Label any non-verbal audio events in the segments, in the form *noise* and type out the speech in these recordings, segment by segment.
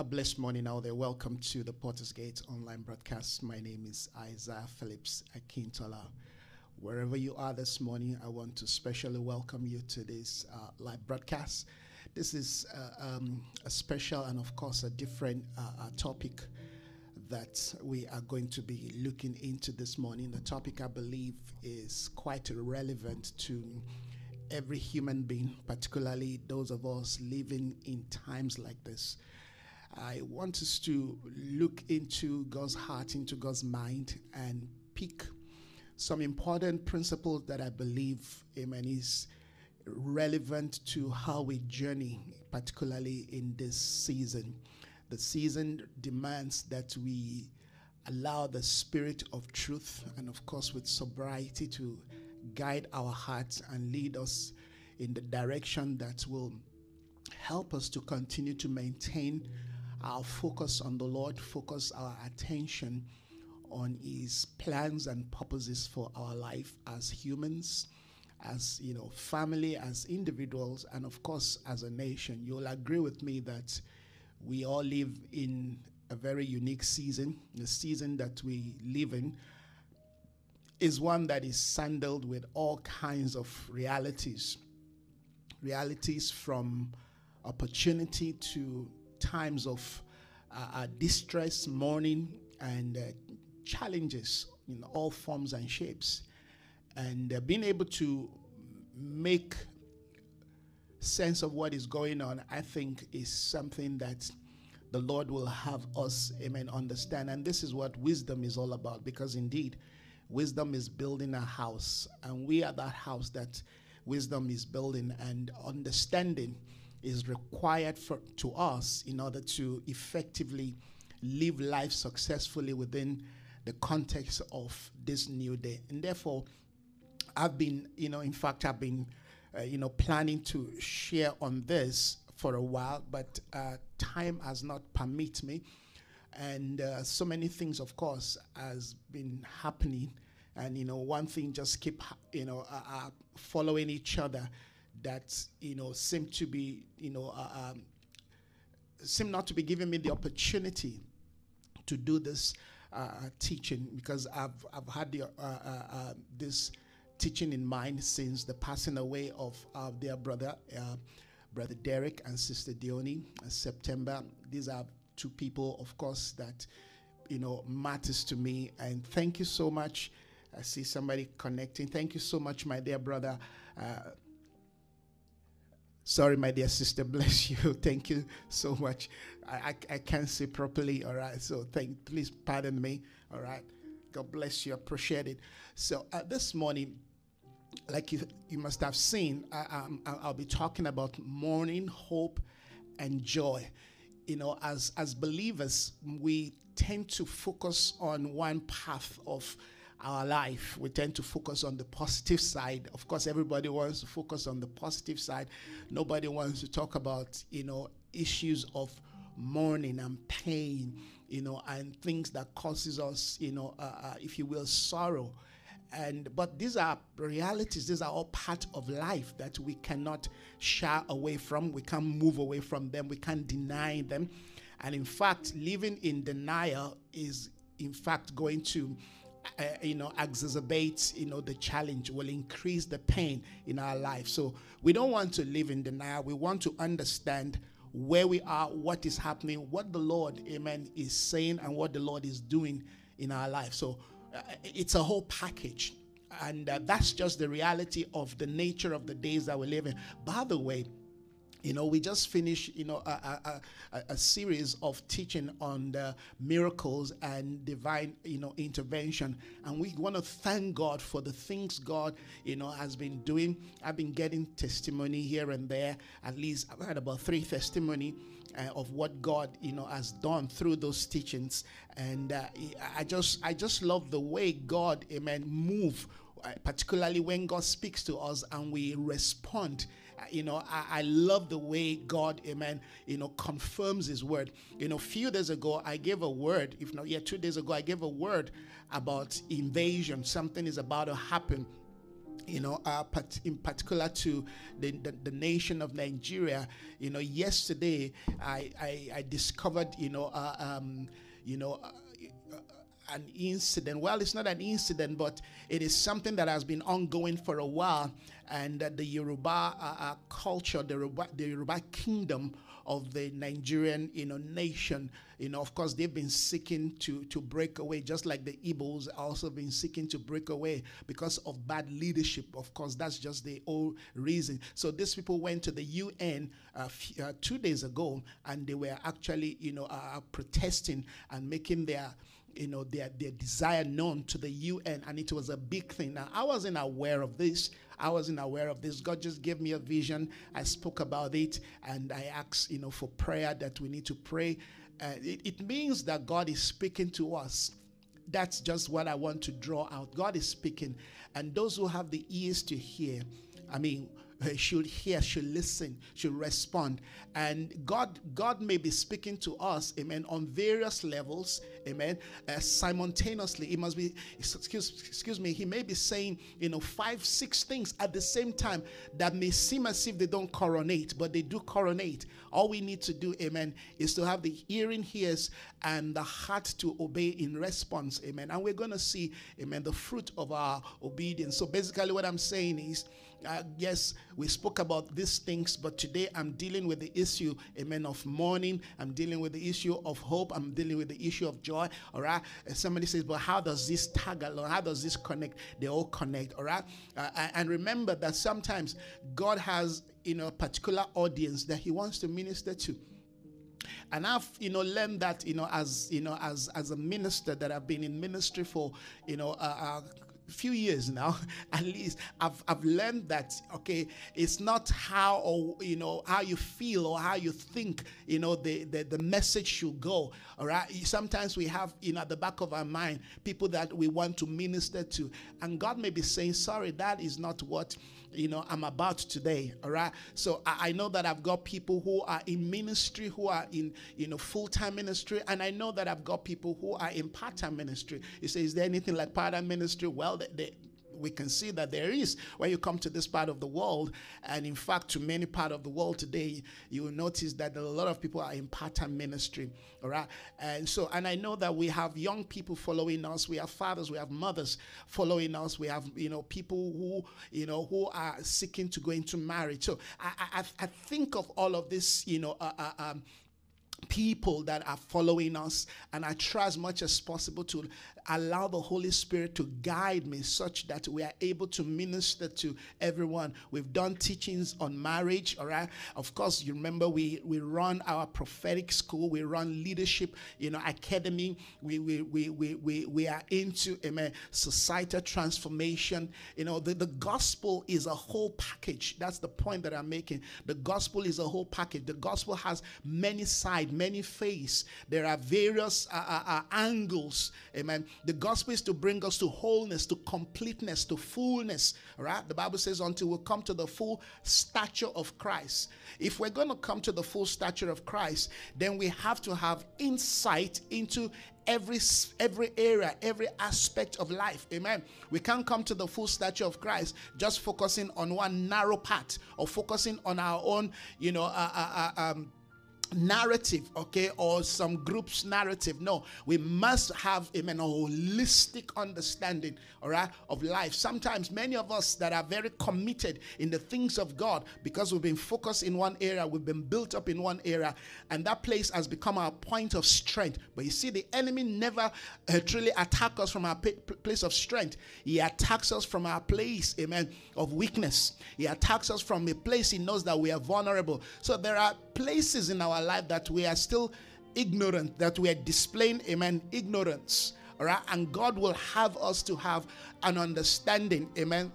A blessed morning out there. Welcome to the Porter's Gate online broadcast. My name is Isaiah Phillips Akintola. Wherever you are this morning, I want to specially welcome you to this uh, live broadcast. This is uh, um, a special and, of course, a different uh, topic that we are going to be looking into this morning. The topic, I believe, is quite relevant to every human being, particularly those of us living in times like this. I want us to look into God's heart, into God's mind, and pick some important principles that I believe, amen, is relevant to how we journey, particularly in this season. The season demands that we allow the spirit of truth and, of course, with sobriety to guide our hearts and lead us in the direction that will help us to continue to maintain our focus on the Lord, focus our attention on His plans and purposes for our life as humans, as you know, family, as individuals, and of course as a nation. You'll agree with me that we all live in a very unique season. The season that we live in is one that is sandaled with all kinds of realities. Realities from opportunity to times of uh, uh, distress, mourning, and uh, challenges in all forms and shapes. And uh, being able to make sense of what is going on, I think, is something that the Lord will have us, amen, understand. And this is what wisdom is all about because indeed, wisdom is building a house, and we are that house that wisdom is building, and understanding is required for to us in order to effectively live life successfully within the context of this new day. And therefore, I've been, you know, in fact, I've been, uh, you know, planning to share on this for a while, but uh, time has not permit me, and uh, so many things, of course, has been happening, and you know, one thing just keep, you know, uh, uh, following each other that you know seem to be you know uh, um, seem not to be giving me the opportunity to do this uh, teaching because I've I've had the, uh, uh, uh this teaching in mind since the passing away of their brother brother Derek and sister Dione in September. These are two people of course that you know matters to me. And thank you so much. I see somebody connecting. Thank you so much my dear brother Sorry, my dear sister. *laughs* Bless you. Thank you so much. I, I, I, can't say properly. All right. So thank. Please pardon me. All right. God bless you. Appreciate it. So uh, this morning, like you, you must have seen, I, I'll be talking about mourning, hope, and joy. You know, as as believers, we tend to focus on one path of our life, we tend to focus on the positive side. Of course, everybody wants to focus on the positive side. Nobody wants to talk about, you know, issues of mourning and pain, you know, and things that causes us, you know, uh, uh, if you will, sorrow. And but these are realities. These are all part of life that we cannot shy away from. We can't move away from them. We can't deny them. And in fact, living in denial is, in fact, going to uh, you know exacerbates you know the challenge will increase the pain in our life. So we don't want to live in denial. We want to understand where we are what is happening what the lord amen is saying and what the lord is doing in our life. So uh, it's a whole package. And uh, that's just the reality of the nature of the days that we live in. By the way you know, we just finished, you know, a, a, a, series of teaching on the miracles and divine, you know, intervention. And we want to thank God for the things God, you know, has been doing. I've been getting testimony here and there. At least I've had about three testimony uh, of what God, you know, has done through those teachings. And uh, I just, I just love the way God, amen, move uh, particularly when God speaks to us and we respond you know, I, I love the way God, amen, you know, confirms his word. You know, a few days ago, I gave a word, if not, yeah, two days ago, I gave a word about invasion. Something is about to happen you know, uh, in particular to the, the, the, nation of Nigeria. You know, yesterday I, I, I discovered, you know, uh, um, you know, uh, an incident. Well, it's not an incident, but it is something that has been ongoing for a while. And the Yoruba uh, uh, culture, the Yoruba, the Yoruba kingdom of the Nigerian, you know, nation, you know, of course, they've been seeking to to break away, just like the Igbos also been seeking to break away because of bad leadership. Of course, that's just the old reason. So these people went to the UN uh, uh, two days ago, and they were actually, you know, uh, protesting and making their you know their their desire known to the UN and it was a big thing. Now I wasn't aware of this. I wasn't aware of this. God just gave me a vision. I spoke about it and I asked, you know, for prayer that we need to pray. Uh, it, it means that God is speaking to us. That's just what I want to draw out. God is speaking, and those who have the ears to hear, I mean, should hear, should listen, should respond. And God, God may be speaking to us, amen, on various levels, amen, uh, simultaneously. He must be, excuse, excuse me, he may be saying, you know, five, six things at the same time that may seem as if they don't coronate, but they do coronate. All we need to do, amen, is to have the hearing ears and the heart to obey in response, amen. And we're going to see, amen, the fruit of our obedience. So basically, what I'm saying is, uh, yes, we spoke about these things, but today I'm dealing with the issue, amen, of mourning. I'm dealing with the issue of hope. I'm dealing with the issue of joy. All right. And somebody says, but how does this tag along? How does this connect? They all connect. All right. Uh, and remember that sometimes God has, you know, a particular audience that He wants to minister to and I've you know learned that you know as you know as as a minister that I've been in ministry for you know uh, uh, few years now *laughs* at least I've, I've learned that okay it's not how or you know how you feel or how you think you know the, the the message should go all right? Sometimes we have you know at the back of our mind people that we want to minister to and god may be saying sorry that is not what you know i'm about today all right? So I, I, know that i've got people who are in ministry who are in you know full-time ministry and i know that i've got people who are in part-time ministry. You say is there anything like part-time ministry? Well they, they, we can see that there is. When you come to this part of the world and in fact to many part of the world today you will notice that a lot of people are in part-time ministry all right? And so and i know that we have young people following us. We have fathers we have mothers following us. We have you know people who you know who are seeking to go into marriage. So i i, I think of all of this you know uh, uh, um, people that are following us and i try as much as possible to allow the Holy Spirit to guide me such that we are able to minister to everyone. We've done teachings on marriage, all right? Of course, you remember we, we run our prophetic school, we run leadership, you know, academy. We, we, we, we, we, we are into amen, societal transformation. You know, the, the gospel is a whole package. That's the point that I'm making. The gospel is a whole package. The gospel has many sides, many faces. There are various uh, uh, uh, angles, amen, the gospel is to bring us to wholeness, to completeness, to fullness. Right? The Bible says, until we come to the full stature of Christ. If we're going to come to the full stature of Christ, then we have to have insight into every every area every aspect of life amen we can't come to the full stature of christ just focusing on one narrow part or focusing on our own you know uh, uh, uh, um, narrative, okay, or some group's narrative. No, we must have amen, a holistic understanding, all right, of life. Sometimes many of us that are very committed in the things of God, because we've been focused in one area, we've been built up in one area, and that place has become our point of strength. But you see, the enemy never uh, truly attack us from our place of strength. He attacks us from our place, amen, of weakness. He attacks us from a place he knows that we are vulnerable. So there are places in our our life that we are still ignorant, that we are displaying, amen, ignorance. All right. And God will have us to have an understanding, amen,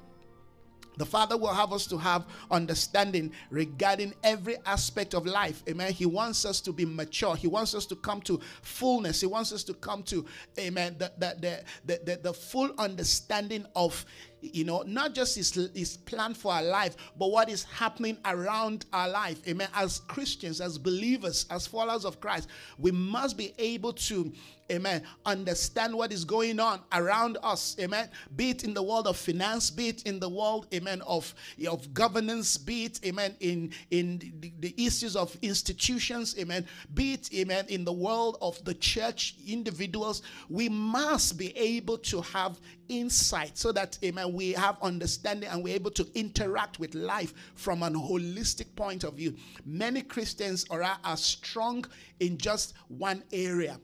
the Father will have us to have understanding regarding every aspect of life. Amen. He wants us to be mature. He wants us to come to fullness. He wants us to come to, amen, the, the, the, the, the, the full understanding of you know, not just his, his plan for our life, but what is happening around our life. Amen. As Christians, as believers, as followers of Christ, we must be able to amen, understand what is going on around us, amen, be it in the world of finance, be it in the world, amen, of, of governance, be it, amen, in, in the, the issues of institutions, amen, be it, amen, in the world of the church, individuals, we must be able to have insight so that, amen, we have understanding and we're able to interact with life from an holistic point of view. Many Christians are, are strong in just one area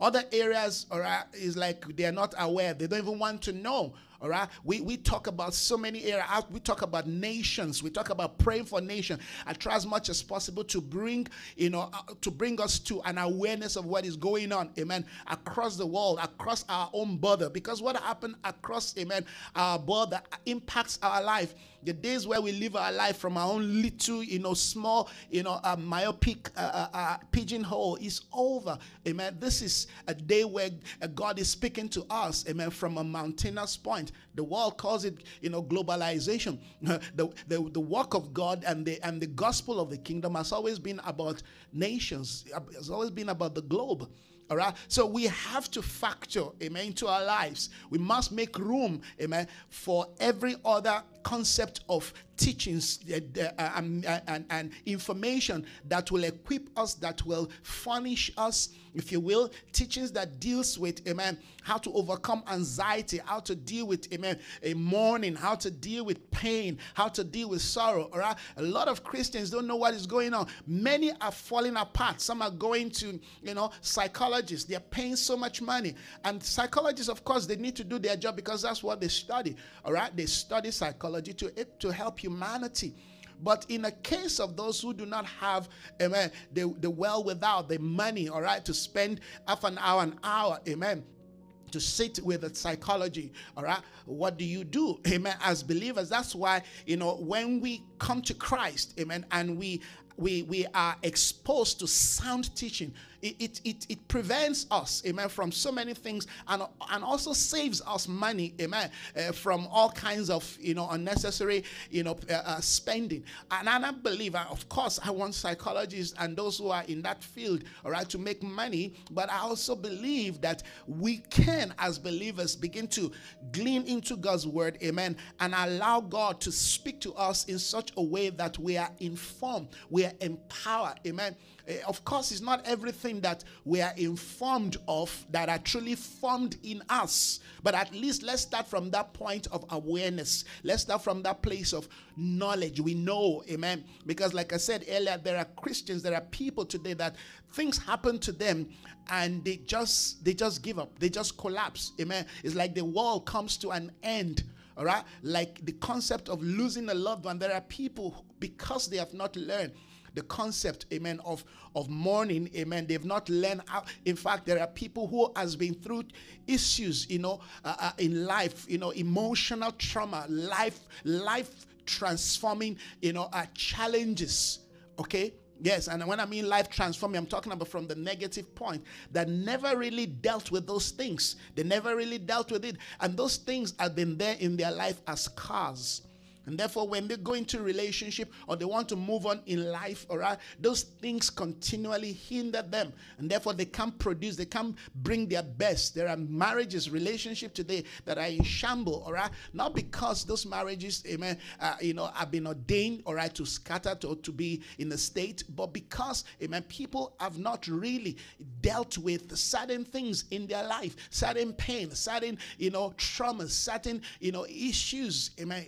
other areas, right, is like they're not aware. They don't even want to know. All right. We, we talk about so many areas. We talk about nations. We talk about praying for nation. I try as much as possible to bring, you know, uh, to bring us to an awareness of what is going on. Amen. Across the world, across our own border. Because what happened across, amen, our border impacts our life the days where we live our life from our own little, you know, small, you know, uh, myopic uh, uh, uh, pigeonhole is over. Amen. This is a day where uh, God is speaking to us, amen, from a mountainous point. The world calls it, you know, globalization. *laughs* the, the, the work of God and the and the gospel of the kingdom has always been about nations. It's always been about the globe. All right. So we have to factor, amen, into our lives. We must make room, amen, for every other concept of teachings uh, uh, and, and, and information that will equip us, that will furnish us, if you will, teachings that deals with, amen, how to overcome anxiety, how to deal with, amen, a mourning, how to deal with pain, how to deal with sorrow. All right. A lot of Christians don't know what is going on. Many are falling apart. Some are going to, you know, psychologists. They're paying so much money. And psychologists, of course, they need to do their job because that's what they study. All right. They study psychology to, to help humanity. But in a case of those who do not have amen, the, the well without the money, all right, to spend half an hour, an hour, amen, to sit with the psychology all right what do you do *laughs* amen as believers that's why you know when we come to christ amen and we we we are exposed to sound teaching it, it, it, prevents us, amen, from so many things and, and also saves us money, amen, uh, from all kinds of, you know, unnecessary, you know, uh, uh, spending. And I believe, uh, of course, I want psychologists and those who are in that field, all right, to make money. But I also believe that we can, as believers, begin to glean into God's word, amen, and allow God to speak to us in such a way that we are informed, we are empowered, amen Eh, of course, it's not everything that we are informed of that are truly formed in us. But at least let's start from that point of awareness. Let's start from that place of knowledge. We know, amen. Because, like I said earlier, there are Christians, there are people today that things happen to them and they just they just give up they just collapse amen it's like the world comes to an end all right like the concept of losing a loved one there are people because they have not learned the concept, amen, of, of mourning, amen. They've not learned how. In fact, there are people who has been through issues, you know, uh, uh, in life, you know, emotional trauma, life, life transforming, you know, uh, challenges. Okay, Yes, and when I mean life transforming, I'm talking about from the negative point that never really dealt with those things. They never really dealt with it. And those things have been there in their life as scars. And therefore, when they go into relationship or they want to move on in life, all right, those things continually hinder them. And therefore, they can't produce, they can't bring their best. There are marriages, relationship today that are in shambles, all right, not because those marriages, amen, uh, you know, have been ordained, all right, to scatter to, to be in the state, but because, amen, people have not really dealt with certain things in their life, certain pain, certain, you know, traumas, certain, you know, issues, amen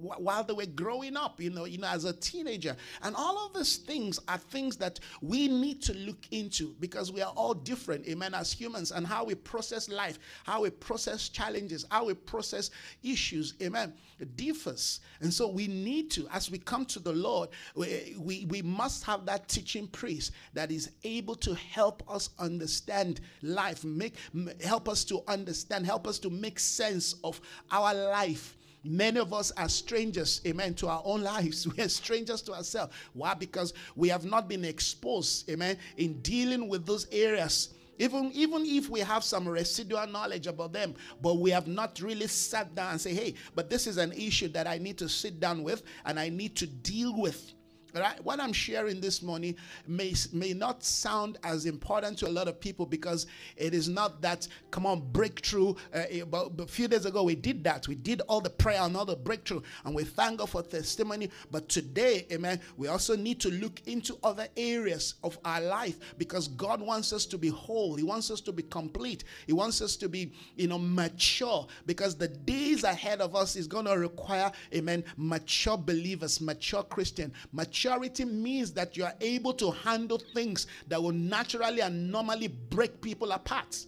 while they were growing up, you know, you know, as a teenager. And all of these things are things that we need to look into because we are all different, amen, as humans, and how we process life, how we process challenges, how we process issues, amen, differs. And so we need to, as we come to the Lord, we, we, we must have that teaching priest that is able to help us understand life, make help us to understand, help us to make sense of our life Many of us are strangers, amen, to our own lives. *laughs* We are strangers to ourselves. Why? Because we have not been exposed, amen, in dealing with those areas Even, even if we have some residual knowledge about them, but we have not really sat down and say, hey, but this is an issue that I need to sit down with and I need to deal with. Right? What I'm sharing this morning may, may not sound as important to a lot of people because it is not that, come on, breakthrough. Uh, but a few days ago, we did that. We did all the prayer and all the breakthrough, and we thank God for testimony. But today, amen, we also need to look into other areas of our life because God wants us to be whole. He wants us to be complete. He wants us to be, you know, mature because the days ahead of us is going to require, amen, mature believers, mature Christian, mature maturity means that you are able to handle things that will naturally and normally break people apart.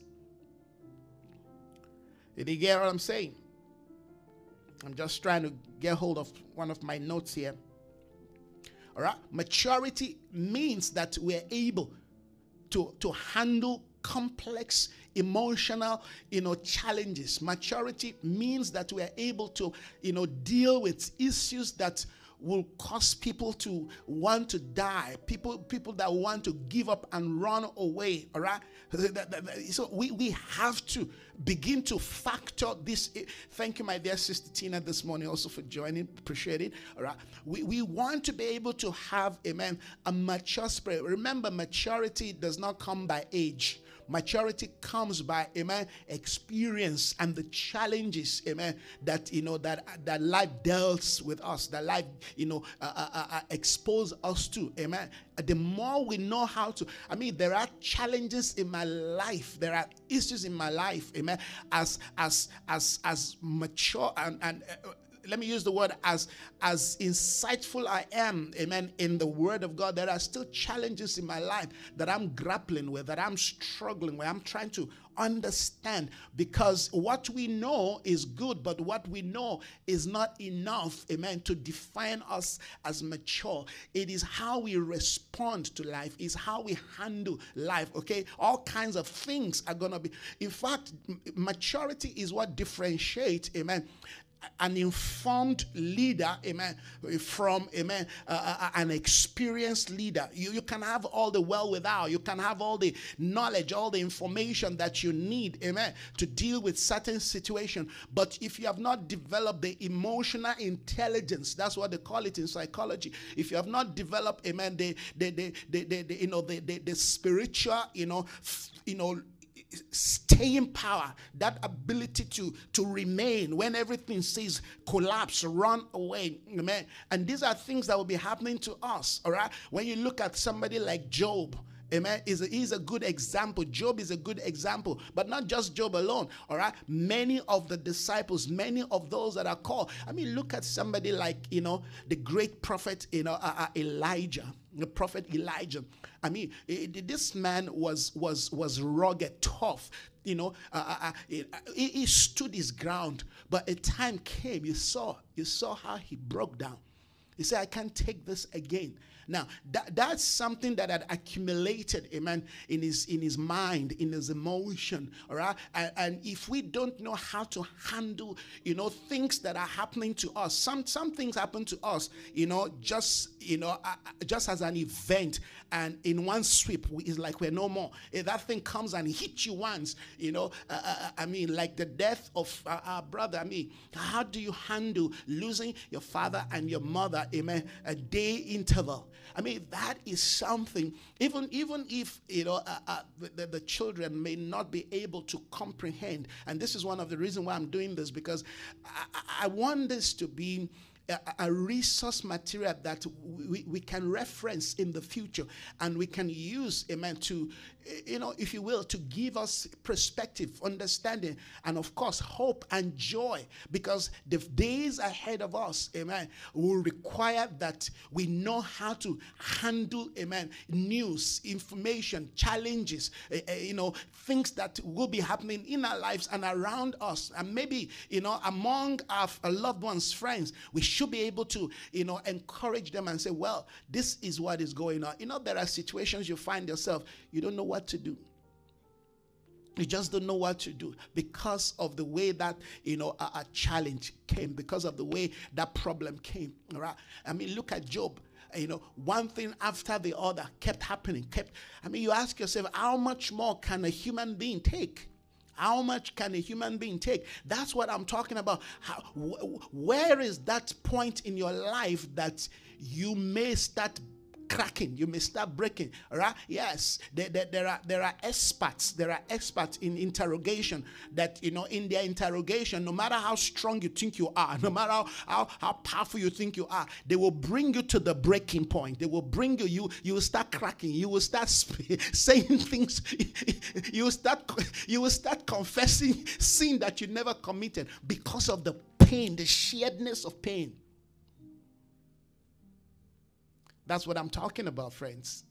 Did you get what I'm saying? I'm just trying to get hold of one of my notes here. All right. Maturity means that we're able to, to handle complex emotional you know challenges maturity means that we are able to you know deal with issues that will cause people to want to die, people, people that want to give up and run away. All right. So we, we have to begin to factor this. Thank you, my dear sister Tina, this morning also for joining. Appreciate it. All right. We, we want to be able to have, amen, a mature spirit. Remember, maturity does not come by age. Maturity comes by, amen, experience and the challenges, amen, that, you know, that, that life deals with us, that life, you know, uh, uh, uh, uh, expose us to, amen. The more we know how to, I mean, there are challenges in my life, there are issues in my life, amen, as, as, as, as mature and, and uh, let me use the word as as insightful I am, amen, in the word of God, there are still challenges in my life that I'm grappling with, that I'm struggling with. I'm trying to understand because what we know is good, but what we know is not enough, amen, to define us as mature. It is how we respond to life, is how we handle life, okay? All kinds of things are to be. In fact, maturity is what differentiates, amen, an informed leader, amen, from, amen, uh, uh, uh, an experienced leader. You, you can have all the well without, you can have all the knowledge, all the information that you need, amen, to deal with certain situation. But if you have not developed the emotional intelligence, that's what they call it in psychology. If you have not developed, amen, the, the, the, the, the, the you know, the, the, the spiritual, you know, you know, staying power, that ability to, to remain when everything says collapse, run away. Amen. And these are things that will be happening to us. All right. When you look at somebody like Job, Amen. Is a, he's a good example. Job is a good example, but not just Job alone. All right. Many of the disciples, many of those that are called. I mean, look at somebody like you know the great prophet, you know uh, uh, Elijah, the prophet Elijah. I mean, it, this man was was was rugged, tough. You know, uh, uh, uh he, he stood his ground. But a time came. You saw, you saw how he broke down. He said, "I can't take this again." Now, that, that's something that had accumulated, amen, in his in his mind, in his emotion, all right? And, and if we don't know how to handle, you know, things that are happening to us, some some things happen to us, you know, just you know, uh, uh just as an event, and in one sweep, it's like we're no more. If that thing comes and hits you once, you know, uh, uh, uh I mean, like the death of our brother. I mean, how do you handle losing your father and your mother, amen, a day interval? I mean, that is something, even, even if, you know, uh, uh, the, the children may not be able to comprehend. And this is one of the reasons why I'm doing this, because I, I want this to be a, resource material that we, we can reference in the future and we can use, amen, to, you know, if you will, to give us perspective, understanding, and of course, hope and joy because the days ahead of us, amen, will require that we know how to handle, amen, news, information, challenges, uh, you know, things that will be happening in our lives and around us. And maybe, you know, among our loved ones, friends, we should be able to, you know, encourage them and say, well, this is what is going on. You know, there are situations you find yourself, you don't know what to do. You just don't know what to do because of the way that you know a, a, challenge came, because of the way that problem came. Right? I mean, look at Job. you know, one thing after the other kept happening. Kept. I mean, you ask yourself, how much more can a human being take? How much can a human being take? That's what I'm talking about. How, wh- where is that point in your life that you may start cracking. You may start breaking right? Yes. There, there, there, are there are experts there are experts in interrogation that you know in their interrogation no matter how strong you think you are *laughs* no matter how, how, how powerful you think you are they will bring you to the breaking point. They will bring you you you will start cracking. You will start *laughs* sp- saying things. *laughs* You will start you will start confessing sin that you never committed because of the pain the sheerness of pain that's what I'm talking about, friends.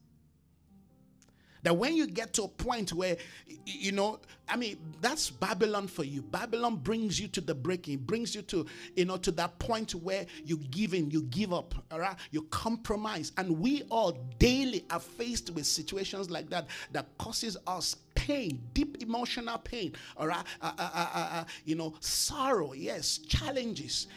That when you get to a point where, you know, I mean, that's Babylon for you. Babylon brings you to the breaking, brings you to, you know, to that point where you give in, you give up, all right? You compromise. And we all daily are faced with situations like that that causes us pain, deep emotional pain, all right? Uh, uh, uh, uh, uh you know, sorrow, yes, challenges.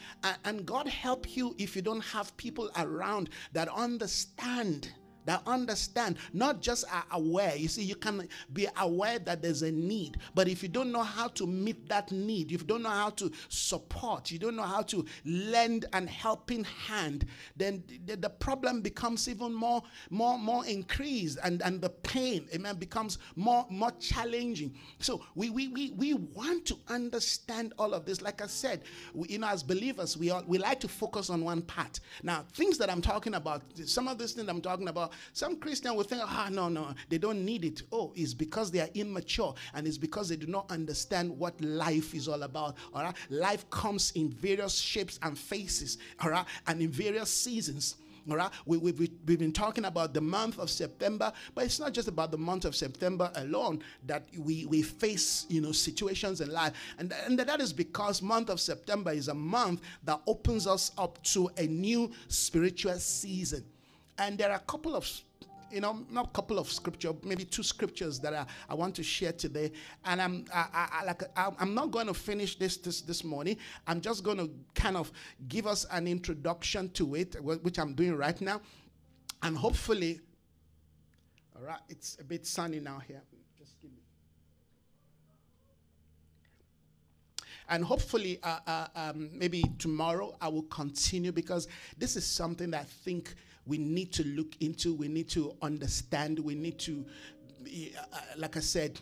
and God help you if you don't have people around that understand that understand, not just are aware. You see, you can be aware that there's a need, but if you don't know how to meet that need, if you don't know how to support, you don't know how to lend an helping hand, then the, the problem becomes even more, more, more increased, and, and the pain, amen, becomes more, more challenging. So we, we, we, we want to understand all of this. Like I said, we, you know, as believers, we, all, we like to focus on one part. Now, things that I'm talking about, some of these things I'm talking about, some Christian will think, ah, no, no, they don't need it. Oh, it's because they are immature and it's because they do not understand what life is all about. All right. Life comes in various shapes and faces, all right, and in various seasons. All right, we, we, we, we've been talking about the month of September, but it's not just about the month of September alone that we, we face, you know, situations in life. And, and that is because month of September is a month that opens us up to a new spiritual season. And there are a couple of you know, not a couple of scripture, maybe two scriptures that I, I want to share today. And I'm I, I, like I'm not going to finish this this this morning. I'm just going to kind of give us an introduction to it, which I'm doing right now, and hopefully, all right, it's a bit sunny now here. Just give me. And hopefully, uh, uh, um, maybe tomorrow I will continue because this is something that I think we need to look into, we need to understand, we need to, uh, like I said,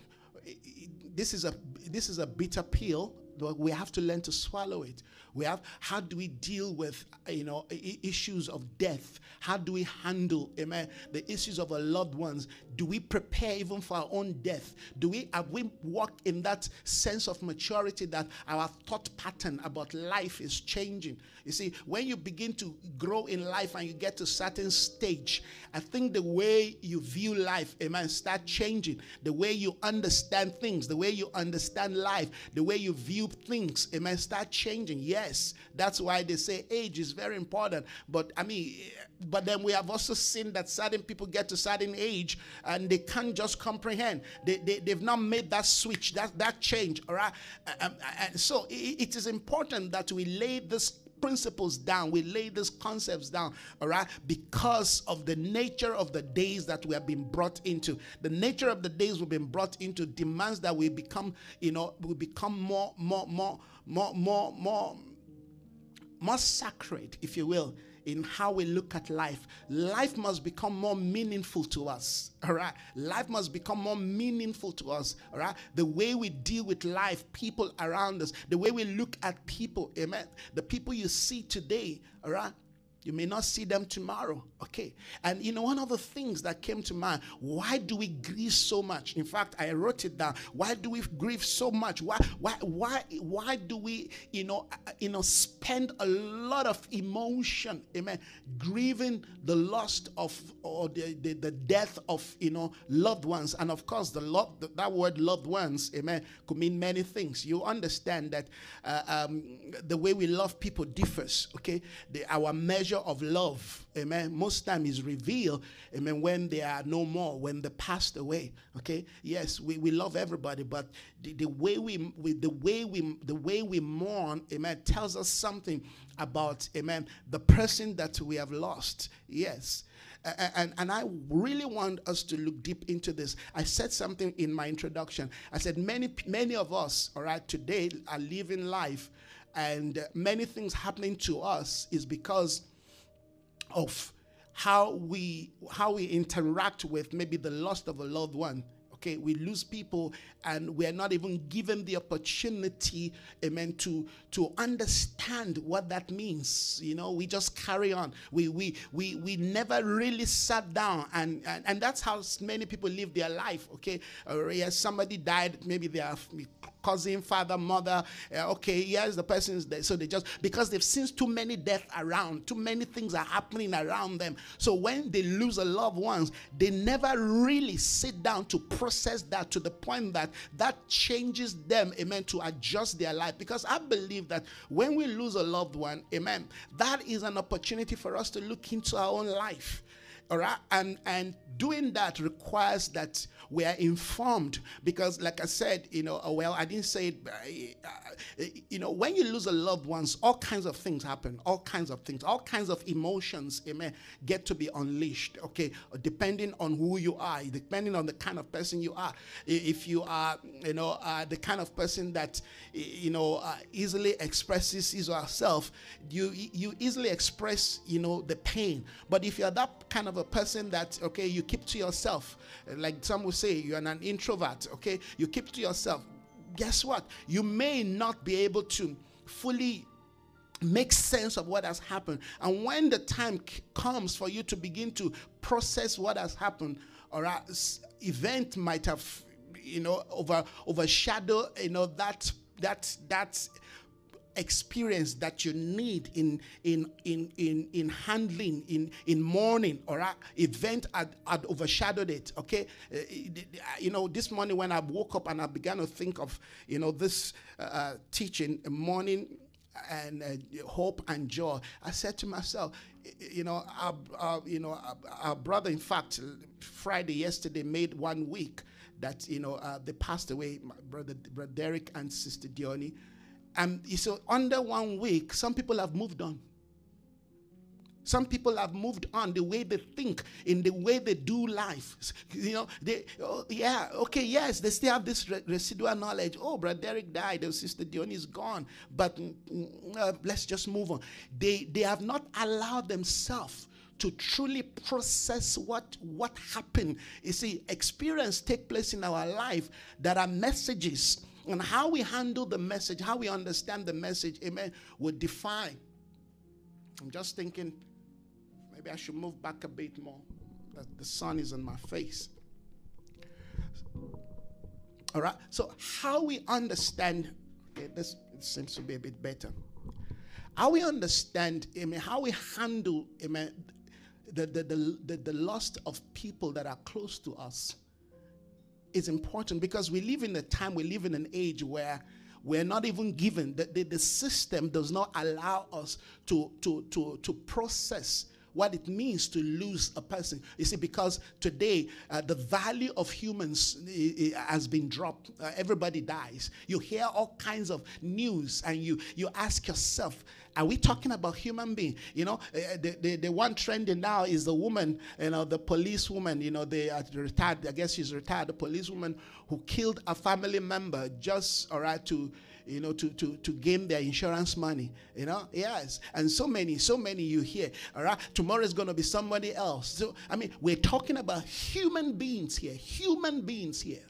this is a this is a bitter pill but we have to learn to swallow it we have how do we deal with you know issues of death? How do we handle amen the issues of our loved ones? Do we prepare even for our own death? Do we have we walk in that sense of maturity that our thought pattern about life is changing? You see when you begin to grow in life and you get to a certain stage i think the way you view life amen start changing. The way you understand things the way you understand life the way you view things amen start changing. Yes that's why they say age is very important but i mean but then we have also seen that certain people get to certain age and they can't just comprehend. They, they, they've not made that switch, that, that change. All right. Uh, um, and so it, it is important that we lay this principles down, we lay these concepts down, all right, because of the nature of the days that we have been brought into. The nature of the days we've been brought into demands that we become, you know, we become more, more, more, more, more, more, more sacred, if you will, in how we look at life. Life must become more meaningful to us. All right. Life must become more meaningful to us. All right. The way we deal with life, people around us, the way we look at people. Amen. The people you see today. All right you may not see them tomorrow. Okay. And you know, one of the things that came to mind why do we grieve so much? In fact, I wrote it down. Why do we grieve so much? Why, why, why, why do we, you know, you know, spend a lot of emotion, amen, grieving the loss of or the, the, the death of, you know, loved ones. And of course, the love, that word loved ones, amen, could mean many things. You understand that uh, um, the way we love people differs, okay? The, our measure of love, amen, most time is revealed, amen, when they are no more, when they passed away. Okay. Yes, we, we love everybody, but the, the way we, we the way we the way we mourn, amen, tells us something about, amen, the person that we have lost. Yes and, and I really want us to look deep into this. I said something in my introduction. I said many many of us, all right, today are living life, and uh, many things happening to us is because of how we how we interact with maybe the loss of a loved one okay? We lose people and we're not even given the opportunity amen to to understand what that means you know? We just carry on. We we we we never really sat down and and, and that's how many people live their life okay? Uh, or yes somebody died maybe they are cousin, father, mother. Uh, okay, yes, the person is there. So they just, because they've seen too many deaths around, too many things are happening around them. So when they lose a loved ones, they never really sit down to process that to the point that that changes them, amen, to adjust their life. Because I believe that when we lose a loved one, amen, that is an opportunity for us to look into our own life all right? And and doing that requires that we are informed because like i said you know uh, well i didn't say it uh, uh, you know when you lose a loved ones all kinds of things happen all kinds of things all kinds of emotions amen get to be unleashed okay? Depending on who you are depending on the kind of person you are. If you are you know uh, the kind of person that you know uh, easily expresses his or herself you you easily express you know the pain. But if you're that kind of a person that, okay, you keep to yourself. Like some will say, you're an introvert, okay? You keep to yourself. Guess what? You may not be able to fully make sense of what has happened. And when the time c- comes for you to begin to process what has happened, or a event might have, you know, over overshadow, you know, that that that experience that you need in in in in, in handling in in mourning or event had, had overshadowed it okay? Uh, you know this morning when i woke up and i began to think of you know this uh, uh teaching morning and uh, hope and joy i said to myself you know our, our you know our, our, brother in fact friday yesterday made one week that you know uh, they passed away brother brother derek and sister diony and you so under one week, some people have moved on. Some people have moved on the way they think, in the way they do life. You know, they, oh, yeah, okay, yes, they still have this re- residual knowledge. Oh, Brother Derek died, or Sister Dion is gone, but mm, uh, let's just move on. They, they have not allowed themselves to truly process what what happened. You see, experience take place in our life that are messages and how we handle the message, how we understand the message, amen, would define. I'm just thinking maybe I should move back a bit more. That the sun is on my face. All right. So how we understand okay, this seems to be a bit better. How we understand, amen, how we handle, amen, the, the, the, the, the loss of people that are close to us is important because we live in a time, we live in an age where we're not even given, the, the, the system does not allow us to, to, to, to process what it means to lose a person. You see, because today uh, the value of humans has been dropped. Uh, everybody dies. You hear all kinds of news, and you you ask yourself, are we talking about human being? You know, uh, the, the, the one trending now is the woman, you know, the police woman, you know, the uh, retired, I guess she's retired, the police woman who killed a family member just, all right, to, you know, to, to, to gain their insurance money. You know, yes. And so many, so many you hear. All right. Tomorrow is going to be somebody else. So, I mean, we're talking about human beings here, human beings here.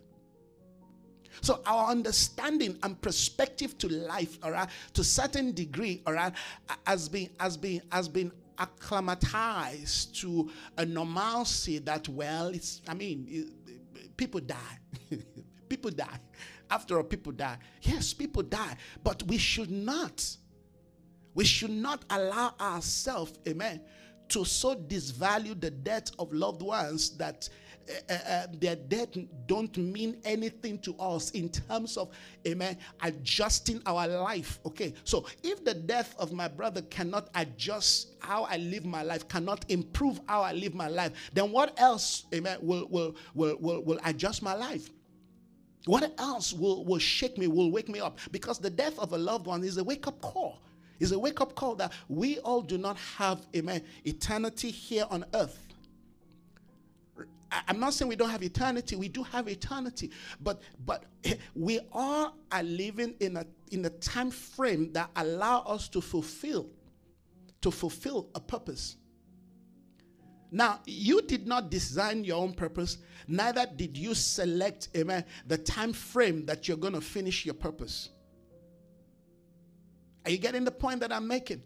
So our understanding and perspective to life, all right, to certain degree, all right, has been has been has been acclimatized to a normalcy that well, it's I mean, it, people die, *laughs* people die. After all, people die. Yes, people die, but we should not. We should not allow ourselves, amen, to so disvalue the death of loved ones that uh, uh, their death don't mean anything to us in terms of amen adjusting our life okay so if the death of my brother cannot adjust how i live my life cannot improve how i live my life then what else amen will will will will, will adjust my life what else will, will shake me, will wake me up? Because the death of a loved one is a wake up call. It's a wake up call that we all do not have, amen, eternity here on earth. I'm not saying we don't have eternity. We do have eternity, but but *laughs* we all are living in a in a time frame that allow us to fulfill to fulfill a purpose. Now, you did not design your own purpose, neither did you select, amen, the time frame that you're going to finish your purpose. Are you getting the point that I'm making?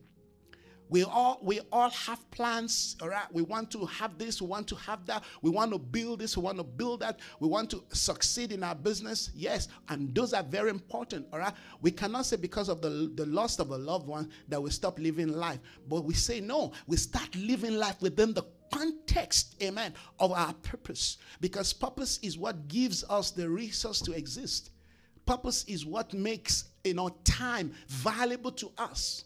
We all we all have plans, all right? We want to have this, we want to have that, we want to build this, we want to build that, we want to succeed in our business. Yes, and those are very important, all right? We cannot say because of the, the loss of a loved one that we stop living life. But we say no, we start living life within the context, amen, of our purpose. Because purpose is what gives us the resource to exist. Purpose is what makes you know time valuable to us.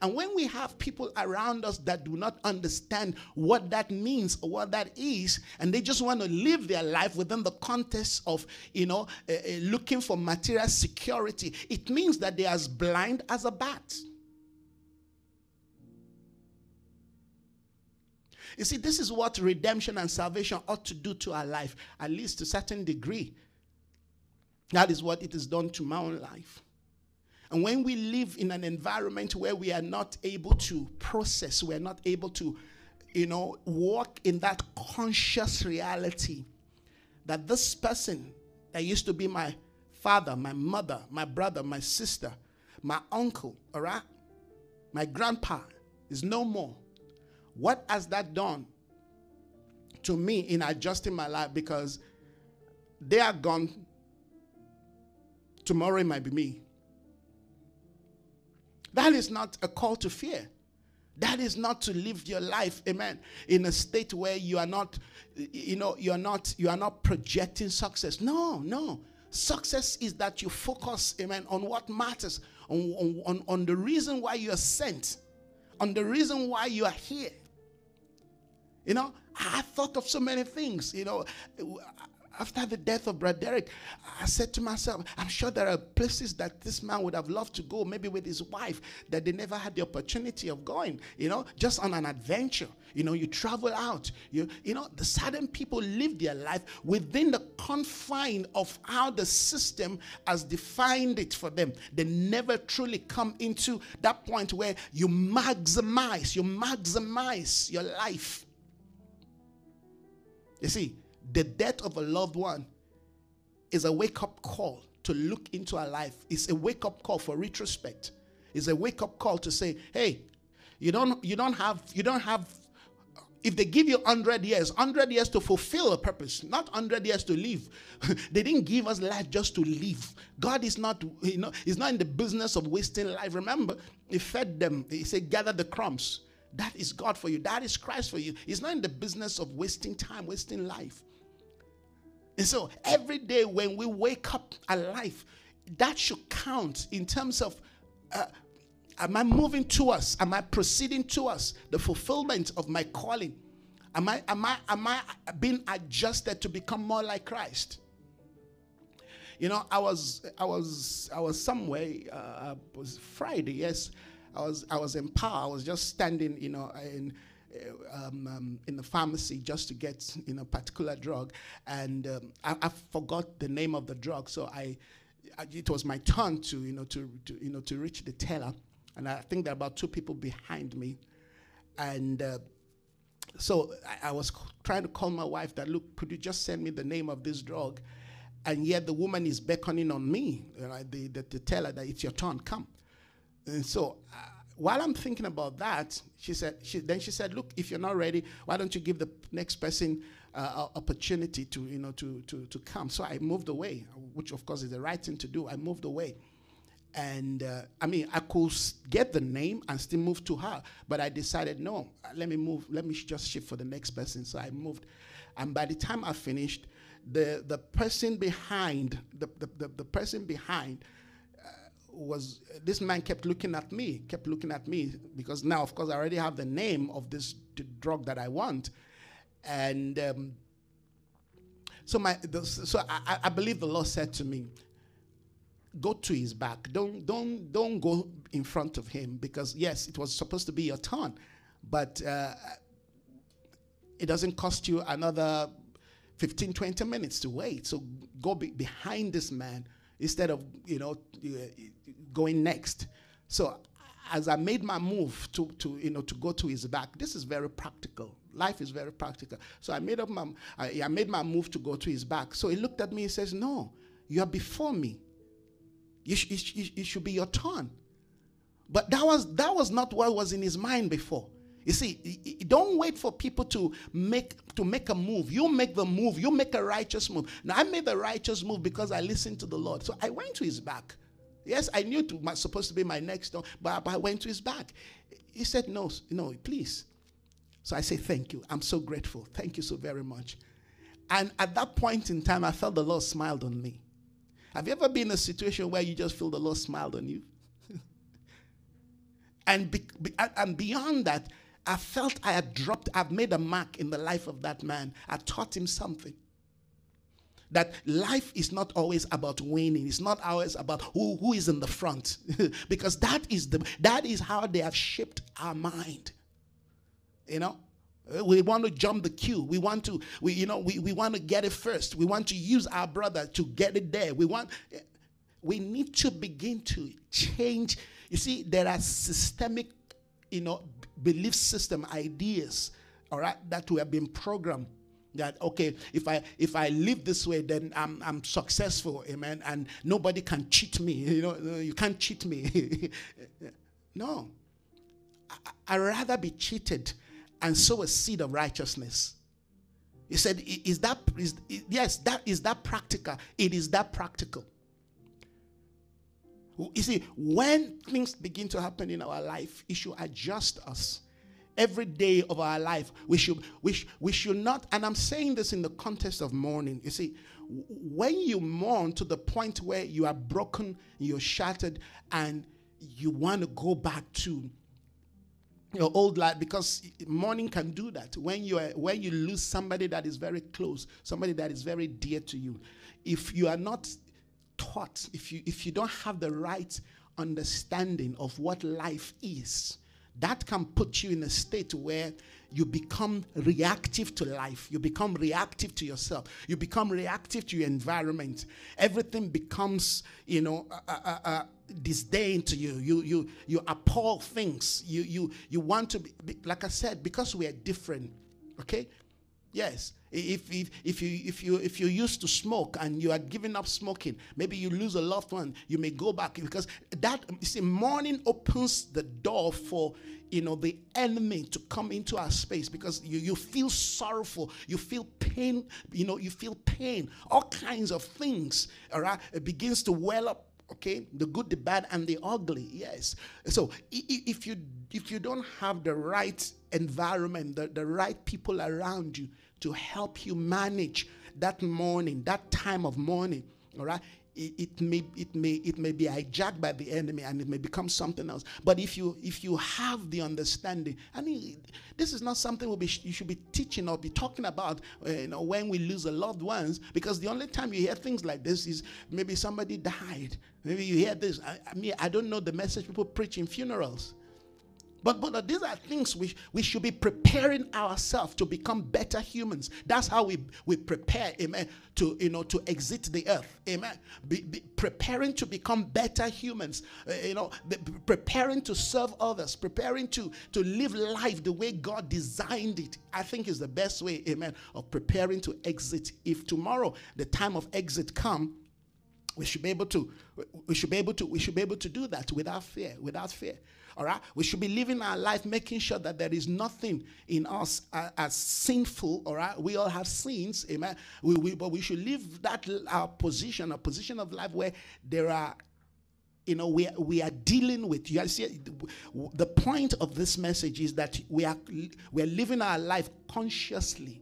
And when we have people around us that do not understand what that means or what that is, and they just want to live their life within the context of, you know, uh, uh, looking for material security, it means that they're as blind as a bat. You see, this is what redemption and salvation ought to do to our life, at least to a certain degree. That is what it has done to my own life. And when we live in an environment where we are not able to process, we're not able to, you know, walk in that conscious reality that this person that used to be my father, my mother, my brother, my sister, my uncle, all right, my grandpa is no more. What has that done to me in adjusting my life? Because they are gone. Tomorrow it might be me. That is not a call to fear. That is not to live your life, amen, in a state where you are not, you know, you are not, you are not projecting success. No, no. Success is that you focus, amen, on what matters, on, on, on the reason why you are sent, on the reason why you are here. You know, I thought of so many things. You know, after the death of Brother Derek, I said to myself, I'm sure there are places that this man would have loved to go, maybe with his wife, that they never had the opportunity of going, you know, just on an adventure. You know, you travel out. You, you know, the certain people live their life within the confine of how the system has defined it for them. They never truly come into that point where you maximize, you maximize your life. You see, the death of a loved one is a wake up call to look into our life. It's a wake up call for retrospect. It's a wake up call to say, hey, you don't you don't have you don't have if they give you 100 years 100 years to fulfill a purpose not 100 years to live. *laughs* They didn't give us life just to live. God is not you know he's not in the business of wasting life. Remember he fed them. He said gather the crumbs that is god for you that is christ for you he's not in the business of wasting time wasting life and so every day when we wake up alive, that should count in terms of uh, am I moving to us? Am I proceeding to us? The fulfillment of my calling. Am I, am I, am I being adjusted to become more like Christ? You know, I was, I was, I was somewhere. Uh, it was Friday. Yes, I was, I was in power. I was just standing, you know, in uh, um, um, in the pharmacy just to get you know particular drug, and um, I, I, forgot the name of the drug, so I, I, it was my turn to you know to, to you know to reach the teller, and I think there are about two people behind me, and. Uh, so I, I was trying to call my wife that look, could you just send me the name of this drug? and yet the woman is beckoning on me, right? The, the, the teller that it's your turn, come. And so uh, while I'm thinking about that, she said, she, then she said, look, if you're not ready, why don't you give the next person uh, opportunity to, you know, to, to, to come? So I moved away, which of course is the right thing to do. I moved away. And uh, I mean, I could get the name and still move to her, but I decided, no, let me move, let me just shift for the next person. So I moved. And by the time I finished, the, the person behind, the, the, the, the person behind, was this man kept looking at me, kept looking at me because now, of course, I already have the name of this drug that I want, and um, so my the, so I, I believe the Lord said to me, go to his back. Don't don't don't go in front of him because yes, it was supposed to be your turn, but uh, it doesn't cost you another 15, 20 minutes to wait. So go be behind this man instead of you know uh, going next. So as I made my move to, to you know to go to his back, this is very practical. Life is very practical. So I made up my I, I made my move to go to his back. So he looked at me and says, "No, you are before me. You, sh- sh- it should be your turn." But that was that was not what was in his mind before. You see, don't wait for people to make to make a move. You make the move. You make a righteous move. Now I made the righteous move because I listened to the Lord. So I went to his back. Yes, I knew it was supposed to be my next door, but, I went to his back. He said, "No, no, please." So I say, "Thank you. I'm so grateful. Thank you so very much." And at that point in time, I felt the Lord smiled on me. Have you ever been in a situation where you just feel the Lord smiled on you? *laughs* and, be, and beyond that, I felt I had dropped, I've made a mark in the life of that man. I taught him something. That life is not always about winning. It's not always about who, who is in the front. *laughs* because that is the that is how they have shaped our mind. You know? We want to jump the queue. We want to, we, you know, we, we want to get it first. We want to use our brother to get it there. We want we need to begin to change. You see, there are systemic, you know, belief system ideas, all right, that we have been programmed that okay if i if i live this way then i'm i'm successful amen and nobody can cheat me *laughs* you know you can't cheat me. *laughs* No. I, would rather be cheated and sow a seed of righteousness. He said is that is yes that is that practical. It is that practical you see, when things begin to happen in our life, it should adjust us. Every day of our life, we should, we, sh- we should not, and I'm saying this in the context of mourning. You see, when you mourn to the point where you are broken, you're shattered, and you want to go back to your old life because mourning can do that when you are when you lose somebody that is very close somebody that is very dear to you if you are not taught, if you if you don't have the right understanding of what life is, that can put you in a state where you become reactive to life. You become reactive to yourself. You become reactive to your environment. Everything becomes, you know, uh, uh, uh, disdain to you. You you you appall things. You you you want to be, like I said because we are different. Okay, Yes. If, if, if, you, if, you, if you used to smoke and you are giving up smoking, maybe you lose a loved one, you may go back because that, you see, mourning opens the door for, you know, the enemy to come into our space because you, you feel sorrowful, you feel pain, you know, you feel pain, all kinds of things, all right? It begins to well up okay the good the bad and the ugly yes so if you if you don't have the right environment the, the right people around you to help you manage that mourning, that time of mourning. All right. It, it, may it may it may be hijacked by the enemy and it may become something else. But if you if you have the understanding, I mean, this is not something we'll be you should be teaching or be talking about. Uh, you know, when we lose a loved ones, because the only time you hear things like this is maybe somebody died. Maybe you hear this. I, I mean, I don't know the message people preach in funerals. But, but these are things we, we should be preparing ourselves to become better humans. That's how we, we prepare, amen, to, you know, to exit the earth, amen. Be, be preparing to become better humans, uh, you know, the, preparing to serve others, preparing to, to live life the way God designed it. I think is the best way, amen, of preparing to exit. If tomorrow the time of exit come, we should be able to we should be able to we should be able to do that without fear without fear all right. We should be living our life making sure that there is nothing in us uh, as sinful. All right. We all have sins. Amen. We, we, but we should live that our position, a position of life where there are you know we, we are dealing with you see the point of this message is that we are we are living our life consciously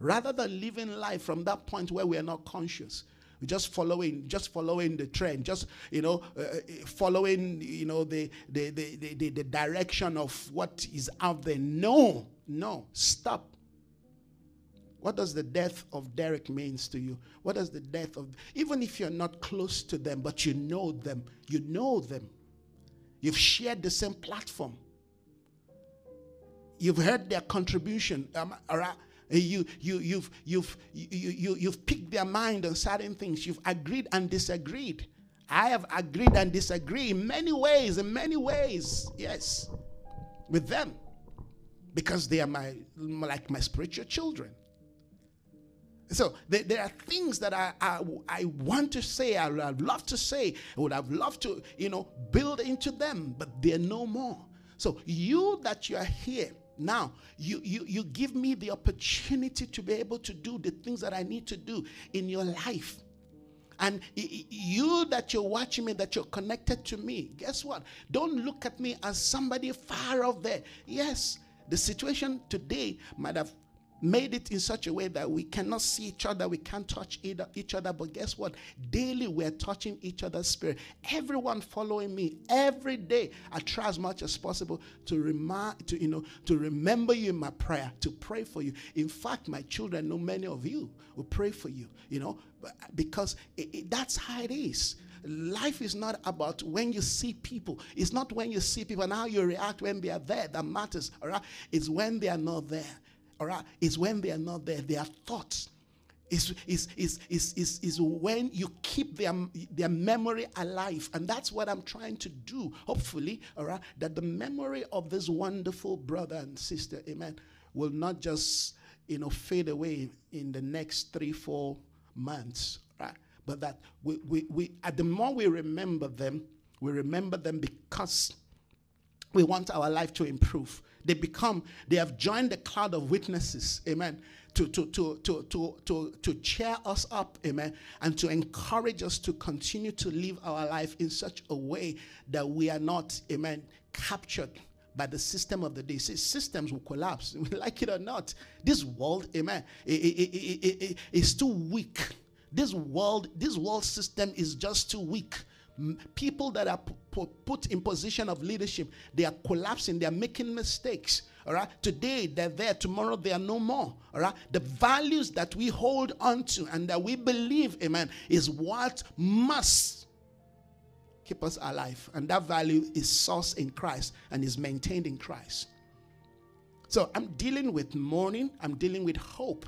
rather than living life from that point where we are not conscious just following just following the trend just you know uh, uh, following you know the the, the the the direction of what is out there no no stop what does the death of Derek means to you? What does the death of even if you're not close to them, but you know them, you know them. You've shared the same platform. You've heard their contribution. Um, Eh, you, you, you've, you've, you, you, you've picked their mind on certain things. You've agreed and disagreed. I have agreed and disagreed in many ways, in many ways, yes, with them. Because they are my like my spiritual children. So there, there, are things that I, I, I want to say, I would have to say, I would have loved to, you know, build into them, but they're no more. So you that you are here now, you, you, you give me the opportunity to be able to do the things that I need to do in your life. And you that you're watching me, that you're connected to me, guess what? Don't look at me as somebody far off there. Yes, the situation today might have made it in such a way that we cannot see each other, we can't touch either, each other. But guess what? Daily we're touching each other's spirit. Everyone following me every day. I try as much as possible to remind, to you know, to remember you in my prayer, to pray for you. In fact, my children know many of you will pray for you. You know, because it, it, that's how it is life is not about when you see people. It's not when you see people and how you react when they are there that matters. All right, it's when they are not there all right, is when they are not there. Their thoughts is, is, is, is, is, is when you keep their, their memory alive. And that's what I'm trying to do, hopefully, all right, that the memory of this wonderful brother and sister, amen, will not just, you know, fade away in the next three, four months, right? But that we, we, we at the more we remember them, we remember them because we want our life to improve. They become, they have joined the cloud of witnesses, amen, to, to, to, to, to, to, to cheer us up, amen, and to encourage us to continue to live our life in such a way that we are not, amen, captured by the system of the day. See, systems will collapse, *laughs* like it or not. This world, amen, it's too weak. This world, this world system is just too weak people that are put in position of leadership they are collapsing they are making mistakes all right? Today they're there tomorrow they are no more all right? The values that we hold on to and that we believe amen is what must keep us alive. And that value is sourced in christ and is maintained in christ. So i'm dealing with mourning i'm dealing with hope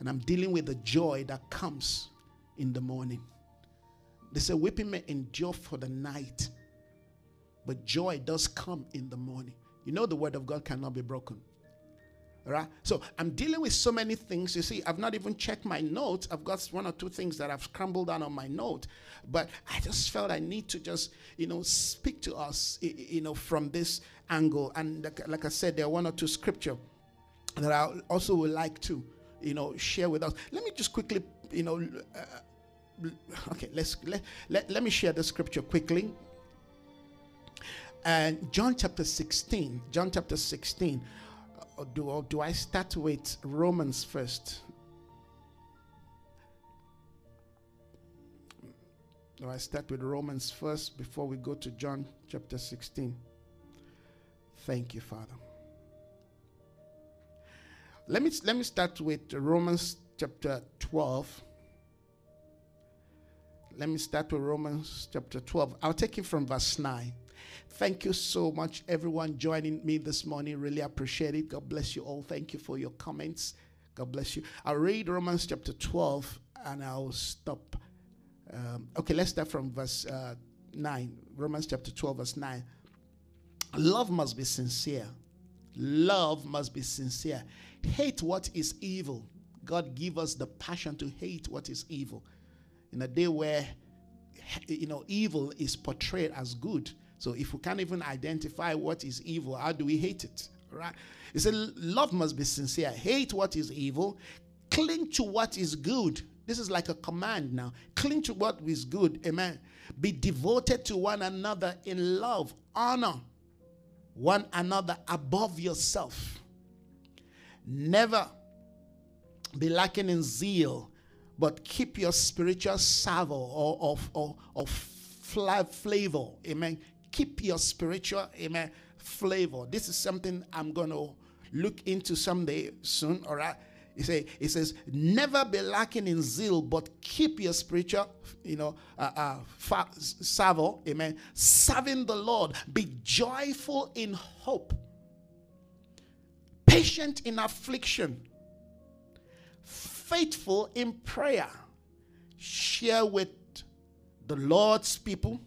and i'm dealing with the joy that comes in the morning they say weeping may endure for the night, but joy does come in the morning. You know the word of God cannot be broken. All right? So I'm dealing with so many things. You see, I've not even checked my notes. I've got one or two things that I've scrambled down on my note. But I just felt I need to just, you know, speak to us, you know, from this angle. And like I said, there are one or two scripture that I also would like to, you know, share with us. Let me just quickly, you know, uh, okay let's let, let, let me share the scripture quickly. And john chapter 16 john chapter 16 uh, do, or do i start with romans first? Do i start with romans first before we go to john chapter 16 thank you father. Let me let me start with romans chapter 12 let me start with Romans chapter 12. I'll take it from verse 9. Thank you so much, everyone joining me this morning. Really appreciate it. God bless you all. Thank you for your comments. God bless you. I'll read Romans chapter 12 and I'll stop. Um, okay, let's start from verse uh, 9. Romans chapter 12, verse 9. Love must be sincere. Love must be sincere. Hate what is evil. God give us the passion to hate what is evil in a day where you know evil is portrayed as good. So if we can't even identify what is evil, how do we hate it? Right? He said, love must be sincere. Hate what is evil, cling to what is good. This is like a command now. Cling to what is good. Amen. Be devoted to one another in love. Honor one another above yourself. Never be lacking in zeal, but keep your spiritual savor or of or, or, flavor. Amen. Keep your spiritual amen flavor. This is something I'm gonna look into someday soon. All right. He say, he says, never be lacking in zeal, but keep your spiritual, you know, uh, uh, fa- savor, amen, serving the Lord. Be joyful in hope, patient in affliction, faithful in prayer. Share with the Lord's people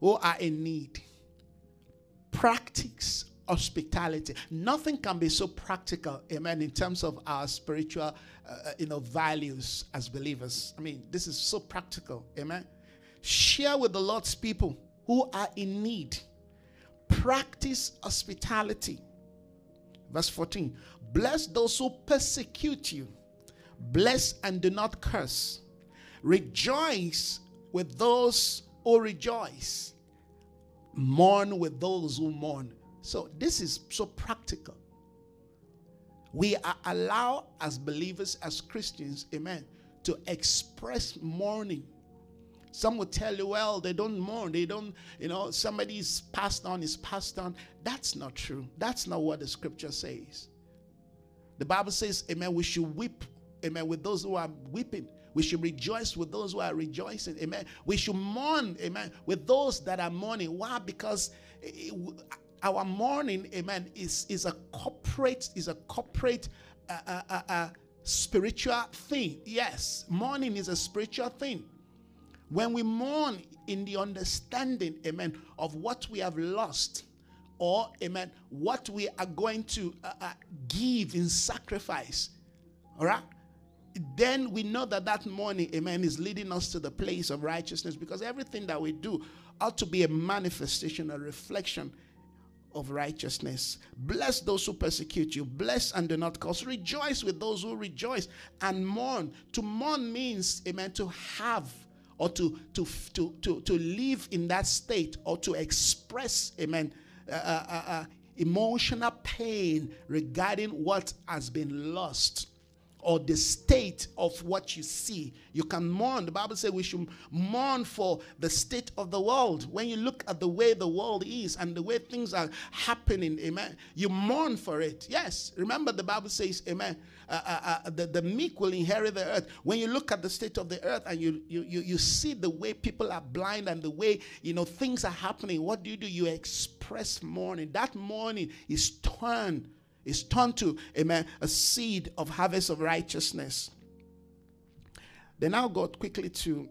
who are in need. Practice hospitality. Nothing can be so practical, amen, in terms of our spiritual, uh, you know, values as believers. I mean, this is so practical, amen. Share with the Lord's people who are in need. Practice hospitality. Verse 14 Bless those who persecute you, bless and do not curse. Rejoice with those who rejoice, mourn with those who mourn. So this is so practical. We are allowed as believers, as Christians, amen, to express mourning. Some will tell you, well, they don't mourn. They don't, you know, somebody's passed on, is passed on. That's not true. That's not what the scripture says. The Bible says, amen, we should weep, amen, with those who are weeping. We should rejoice with those who are rejoicing. Amen. We should mourn, amen, with those that are mourning. Why? Because our mourning, amen, is, is a corporate, is a corporate uh, uh, uh, uh, spiritual thing. Yes, mourning is a spiritual thing. When we mourn in the understanding, amen, of what we have lost, or amen, what we are going to uh, uh, give in sacrifice, all right? Then we know that that mourning, amen, is leading us to the place of righteousness because everything that we do ought to be a manifestation, a reflection of righteousness. Bless those who persecute you. Bless and do not curse. Rejoice with those who rejoice and mourn. To mourn means, amen, to have or to to to to, to live in that state or to express, amen, uh, uh, emotional pain regarding what has been lost or the state of what you see. You can mourn. The Bible says we should mourn for the state of the world. When you look at the way the world is and the way things are happening, amen, you mourn for it. Yes, remember the Bible says, amen, uh, uh, uh, the, the meek will inherit the earth. When you look at the state of the earth and you, you, you, you see the way people are blind and the way, you know, things are happening, what do you do? You express mourning. That mourning is turned is turned to amen, a seed of harvest of righteousness. They now go quickly to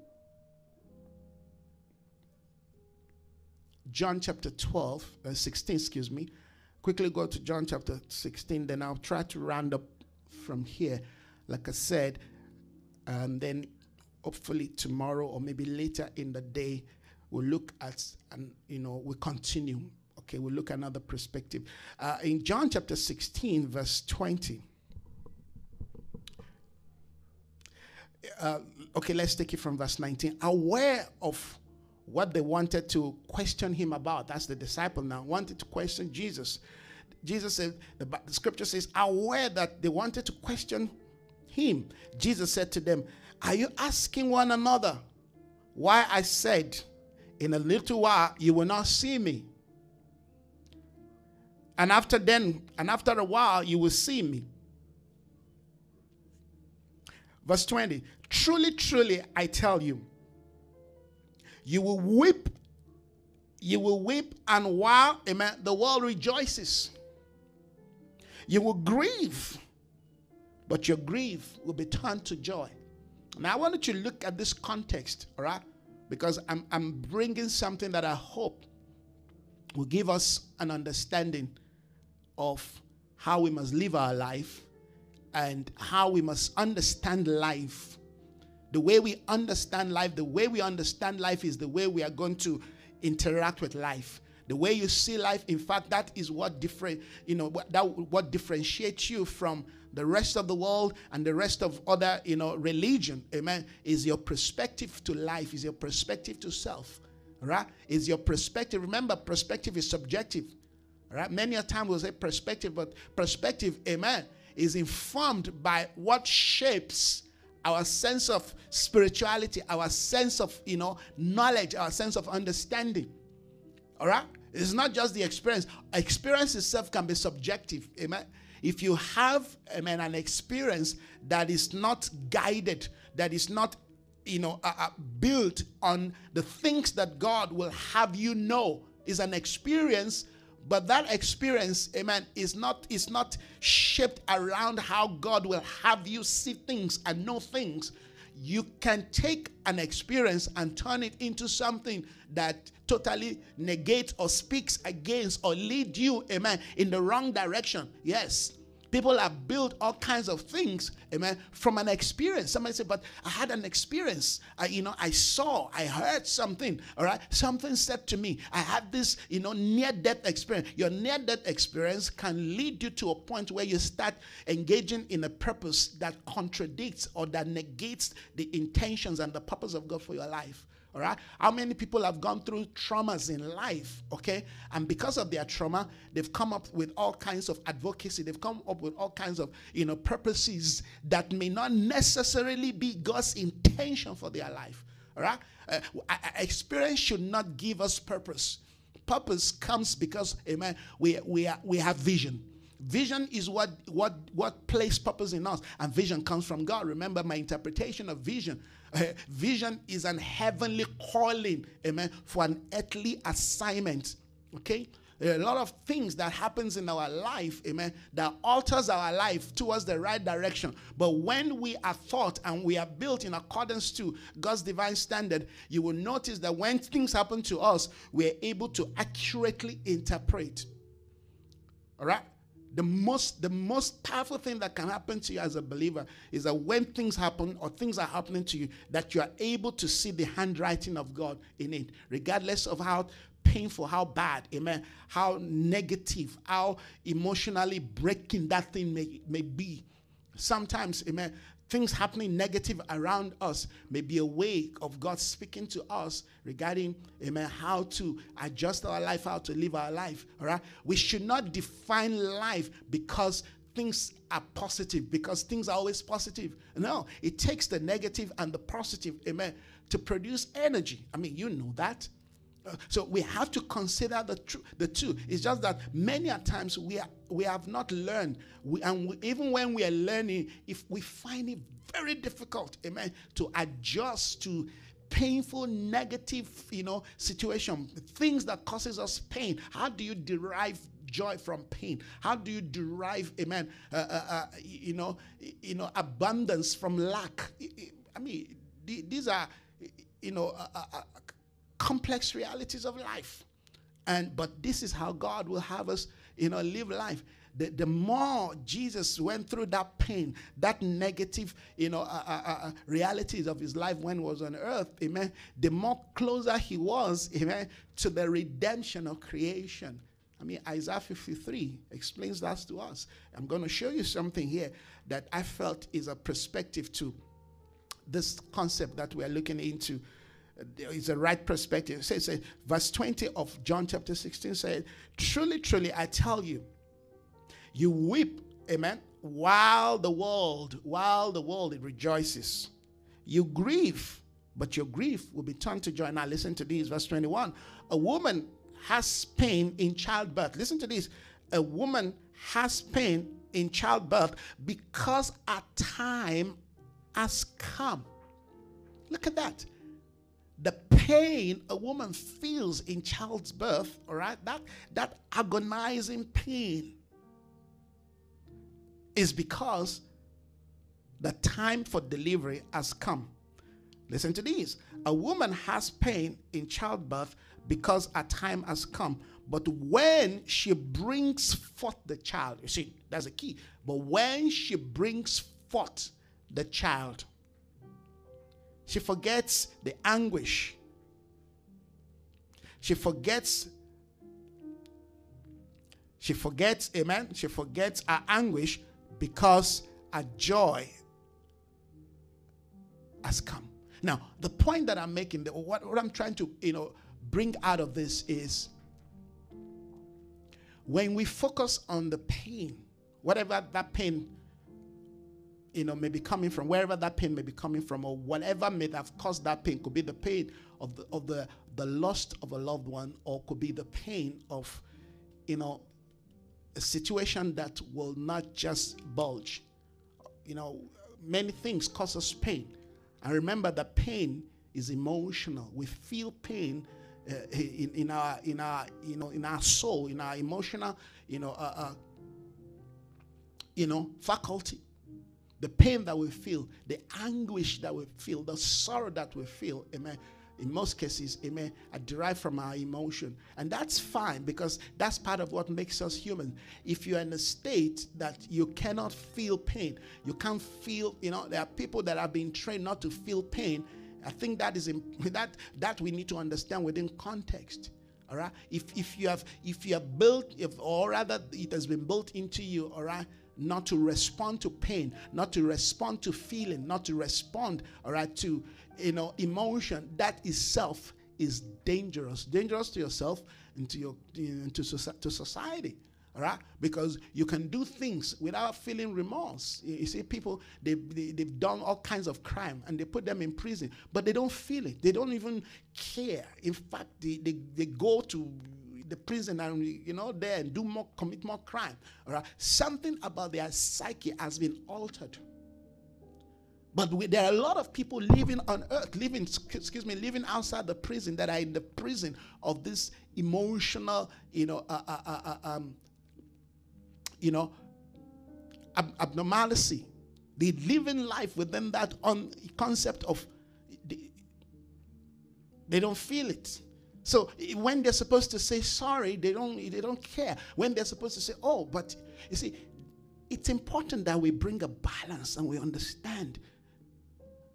John chapter 12, uh, 16, excuse me. Quickly go to John chapter 16, then I'll try to round up from here. Like I said, and then hopefully tomorrow or maybe later in the day, we'll look at and you know we continue Okay, we'll look at another perspective. Uh, in John chapter 16, verse 20. Uh, okay, let's take it from verse 19. Aware of what they wanted to question him about, that's the disciple now, wanted to question Jesus. Jesus said, the, the scripture says, aware that they wanted to question him. Jesus said to them, Are you asking one another why I said, In a little while you will not see me? And after then, and after a while, you will see me. Verse 20 Truly, truly, I tell you, you will weep, you will weep, and while, amen, the world rejoices. You will grieve, but your grief will be turned to joy. Now, I wanted to look at this context, all right? Because I'm, I'm bringing something that I hope will give us an understanding of how we must live our life and how we must understand life. The way we understand life, the way we understand life is the way we are going to interact with life. The way you see life, in fact, that is what different, you know, what, that what differentiates you from the rest of the world and the rest of other, you know, religion. Amen. Is your perspective to life, is your perspective to self. Right? Is your perspective. Remember, perspective is subjective. Right? Many a time we'll say perspective, but perspective, amen, is informed by what shapes our sense of spirituality, our sense of, you know, knowledge, our sense of understanding. All right? It's not just the experience. Experience itself can be subjective. Amen. If you have, amen, an experience that is not guided, that is not, you know, uh, uh, built on the things that God will have you know, is an experience but that experience amen is not is not shaped around how god will have you see things and know things. You can take an experience and turn it into something that totally negates or speaks against or lead you amen in the wrong direction. Yes People have built all kinds of things, amen, from an experience. Somebody said, but I had an experience. I, you know, I saw, I heard something, all right? Something said to me. I had this, you know, near-death experience. Your near-death experience can lead you to a point where you start engaging in a purpose that contradicts or that negates the intentions and the purpose of God for your life. All right. How many people have gone through traumas in life? Okay. And because of their trauma, they've come up with all kinds of advocacy. They've come up with all kinds of, you know, purposes that may not necessarily be God's intention for their life. All right. Uh, experience should not give us purpose. Purpose comes because, amen, we, we, are, we have vision. Vision is what what what places purpose in us, and vision comes from God. Remember my interpretation of vision. Uh, vision is an heavenly calling, amen, for an earthly assignment. Okay? There are a lot of things that happens in our life, amen, that alters our life towards the right direction. But when we are thought and we are built in accordance to God's divine standard, you will notice that when things happen to us, we are able to accurately interpret. All right? The most the most powerful thing that can happen to you as a believer is that when things happen or things are happening to you that you are able to see the handwriting of god in it regardless of how painful how bad amen how negative how emotionally breaking that thing may, may be. Sometimes amen things happening negative around us may be a way of God speaking to us regarding, amen, how to adjust our life, how to live our life. All right. We should not define life because things are positive, because things are always positive. No, it takes the negative and the positive, amen, to produce energy. I mean, you know that. So we have to consider the tr- the two. It's just that many a times we are, we have not learned, we, and we, even when we are learning, if we find it very difficult, amen, to adjust to painful, negative, you know, situation, things that causes us pain. How do you derive joy from pain? How do you derive, amen, uh, uh, uh, you know, you know, abundance from lack? I mean, these are, you know, uh, uh, uh, complex realities of life. And but this is how God will have us, you know, live life. The, the more Jesus went through that pain, that negative, you know, uh, uh, uh, uh realities of his life when he was on earth, amen, the more closer he was, amen, to the redemption of creation. I mean, Isaiah 53 explains that to us. I'm going to show you something here that I felt is a perspective to this concept that we're looking into is a right perspective. It says, says, verse 20 of John chapter 16 says, Truly, truly, I tell you, you weep, amen, while the world, while the world it rejoices. You grieve, but your grief will be turned to joy. Now listen to this, verse 21. A woman has pain in childbirth. Listen to this. A woman has pain in childbirth because a time has come. Look at that the pain a woman feels in child's birth, all right, that, that agonizing pain is because the time for delivery has come. Listen to these. A woman has pain in childbirth because a time has come. But when she brings forth the child, you see, that's a key. But when she brings forth the child, she forgets the anguish. She forgets She forgets, amen. She forgets her anguish because a joy has come. Now, the point that I'm making, what, what I'm trying to, you know, bring out of this is when we focus on the pain, whatever that pain, you know, may be coming from, wherever that pain may be coming from, or whatever may have caused that pain, could be the pain of the of the the loss of a loved one, or could be the pain of, you know, a situation that will not just bulge. You know, many things cause us pain. And remember that pain is emotional. We feel pain uh, in, in our in our you know in our soul, in our emotional you know uh, uh, you know faculty. The pain that we feel, the anguish that we feel, the sorrow that we feel, amen, in most cases, amen, are derived from our emotion. And that's fine because that's part of what makes us human. If you're in a state that you cannot feel pain, you can't feel, you know, there are people that have been trained not to feel pain. I think that is *laughs* that that we need to understand within context. All right. If if you have if you have built if or rather it has been built into you, all right, not to respond to pain, not to respond to feeling, not to respond, all right, to you know emotion. That itself is dangerous, dangerous to yourself and to your to, to society. All right, because you can do things without feeling remorse. You see, people they, they they've done all kinds of crime and they put them in prison, but they don't feel it. They don't even care. In fact, they, they, they go to the prison and you know there and do more commit more crime all right? Something about their psyche has been altered. But we, there are a lot of people living on earth living excuse me living outside the prison that are in the prison of this emotional you know uh, uh, uh, uh um, you know ab- abnormality. They live in life within that on concept of they don't feel it so when they're supposed to say sorry, they don't they don't care. When they're supposed to say, oh, but you see, it's important that we bring a balance and we understand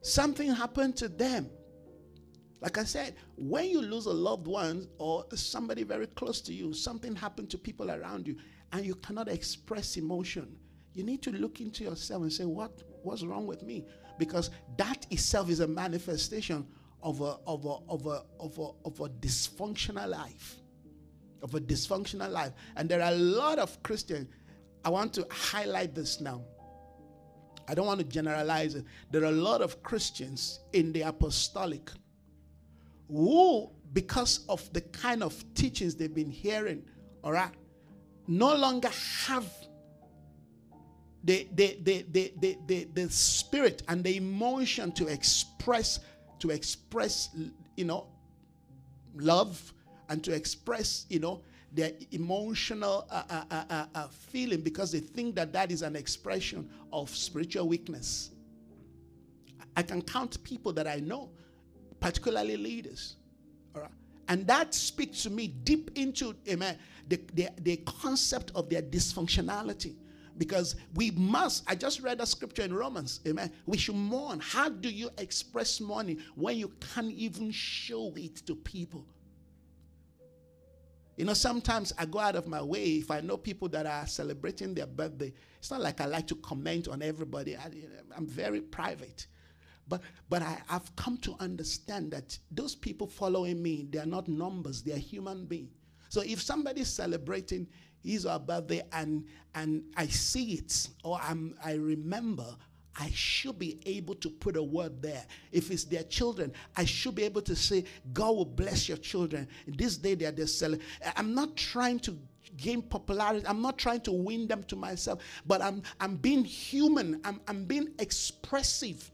something happened to them. Like I said, when you lose a loved one or somebody very close to you, something happened to people around you, and you cannot express emotion, you need to look into yourself and say, What what's wrong with me? Because that itself is a manifestation of a, of a, of a, of a, of a dysfunctional life. Of a dysfunctional life. And there are a lot of Christians. I want to highlight this now. I don't want to generalize it. There are a lot of Christians in the apostolic who, because of the kind of teachings they've been hearing, all right, no longer have the, the, the, the, the, the, the spirit and the emotion to express to express, you know, love and to express, you know, their emotional uh, uh, uh, uh, uh feeling because they think that that is an expression of spiritual weakness. I can count people that I know, particularly leaders. All right? And that speaks to me deep into amen, the, the, the concept of their dysfunctionality because we must. I just read a scripture in Romans. Amen. We should mourn. How do you express mourning when you can't even show it to people? You know, sometimes I go out of my way if I know people that are celebrating their birthday. It's not like I like to comment on everybody. I, am very private. But, but I, I've come to understand that those people following me, they are not numbers, they are human beings. So if somebody's celebrating his or her birthday and and I see it or I'm I remember I should be able to put a word there. If it's their children, I should be able to say, God will bless your children. This day they are selling. I'm not trying to gain popularity. I'm not trying to win them to myself, but I'm I'm being human. I'm, I'm being expressive.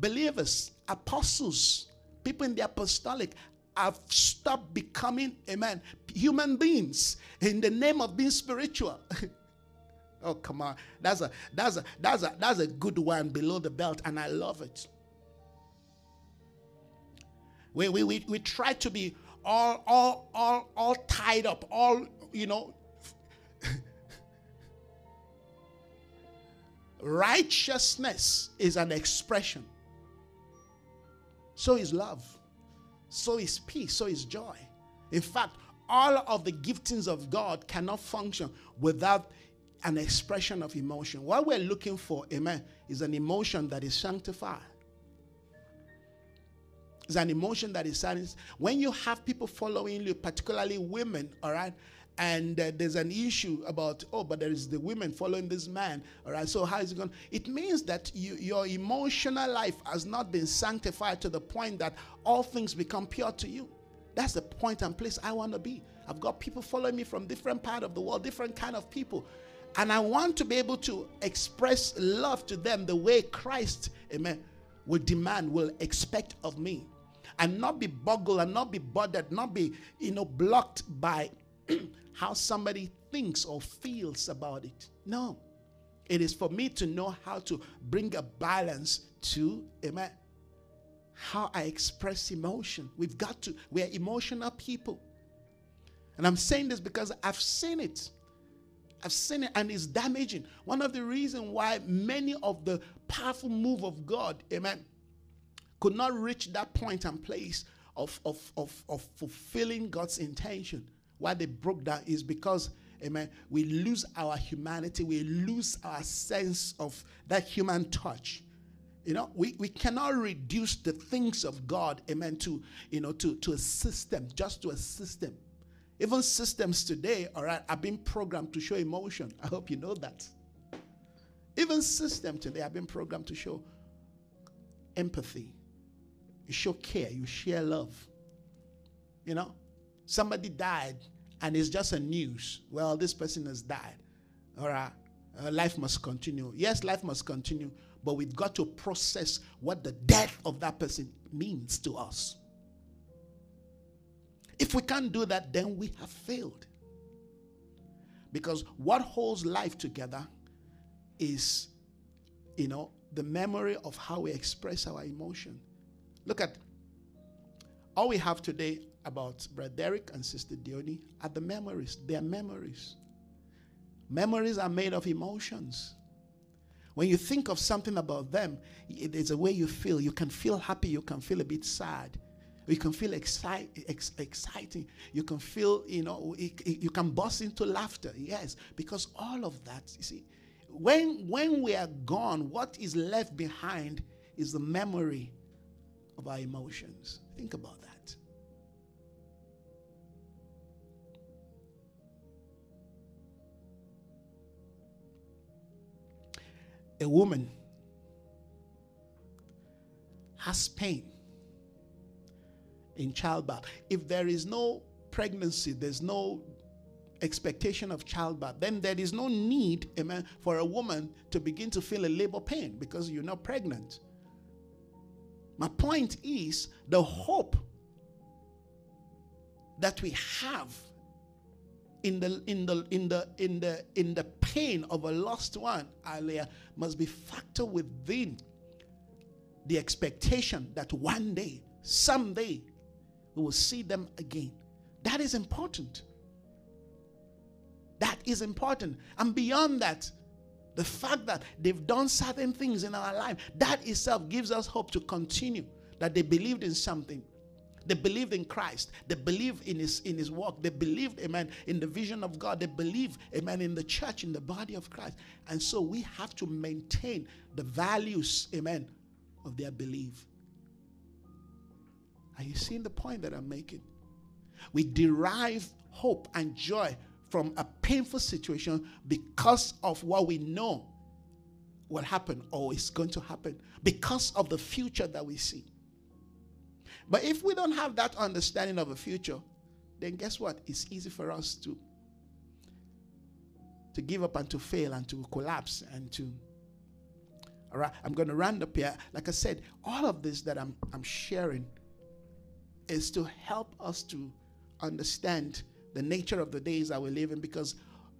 Believers, apostles, people in the apostolic have stopped becoming, a man. human beings in the name of being spiritual. *laughs* oh, come on. That's a that's a that's a that's a good one below the belt, and I love it. We we we, we try to be all all all all tied up, all you know. *laughs* Righteousness is an expression. So is love so is peace, so is joy. In fact, all of the giftings of God cannot function without an expression of emotion. What we're looking for, amen, is an emotion that is sanctified. It's an emotion that is silenced. When you have people following you, particularly women, all right, and uh, there's an issue about oh but there is the women following this man all right so how is it going it means that you, your emotional life has not been sanctified to the point that all things become pure to you. That's the point and place i want to be. I've got people following me from different part of the world different kind of people and i want to be able to express love to them the way christ amen will demand will expect of me and not be boggled and not be bothered not be you know blocked by *clears throat* how somebody thinks or feels about it. No. It is for me to know how to bring a balance to, amen, how I express emotion. We've got to, we're emotional people. And I'm saying this because I've seen it. I've seen it and it's damaging. One of the reasons why many of the powerful move of God, amen, could not reach that point and place of, of, of, of fulfilling God's intention why they broke down is because amen we lose our humanity we lose our sense of that human touch. You know we, we cannot reduce the things of god amen to you know to, to a system just to a system. Even systems today all right are being programmed to show emotion. I hope you know that. Even systems today are being programmed to show empathy. You show care you share love. You know somebody died and it's just a news. Well, this person has died. All right. Uh, life must continue. Yes, life must continue, but we've got to process what the death of that person means to us. If we can't do that, then we have failed. Because what holds life together is, you know, the memory of how we express our emotion. Look at all we have today about Brother Derek and Sister Dioni are the memories. They are memories. Memories are made of emotions. When you think of something about them, there's a way you feel. You can feel happy, you can feel a bit sad. You can feel excite, ex- exciting. You can feel, you know, you can burst into laughter. Yes, because all of that, you see, when when we are gone, what is left behind is the memory of our emotions. Think about that. A woman has pain in childbirth, if there is no pregnancy, there's no expectation of childbirth, then there is no need, amen, for a woman to begin to feel a labor pain because you're not pregnant. My point is the hope that we have in the in the in the in the in the pain of a lost one earlier must be factored within the expectation that one day someday we will see them again. That is important. That is important. And beyond that the fact that they've done certain things in our life that itself gives us hope to continue that they believed in something they believed in Christ. They believed in his in his work. They believed, amen, in the vision of God. They believed, amen, in the church, in the body of Christ. And so we have to maintain the values, amen, of their belief. Are you seeing the point that I'm making? We derive hope and joy from a painful situation because of what we know will happen or is going to happen, because of the future that we see. But if we don't have that understanding of the future, then guess what? It's easy for us to to give up and to fail and to collapse and to all right i'm going to round up here like i said all of this that i'm i'm sharing is to help us to understand the nature of the days that we live in because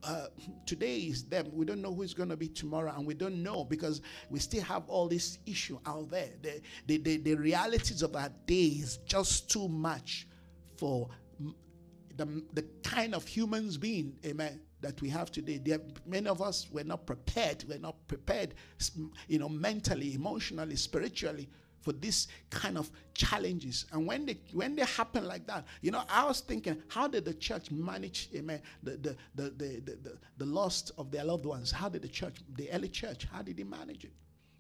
uh, today is them. We don't know who's going to be tomorrow, and we don't know because we still have all this issue out there. The, the, the, the realities of our day is just too much for the, the kind of humans being, amen, that we have today. There, many of us were not prepared. We're not prepared, you know, mentally, emotionally, spiritually for this kind of challenges. And when they when they happen like that, you know, I was thinking, how did the church manage, amen, the the the the the, the, the loss of their loved ones? How did the church, the early church, how did they manage it?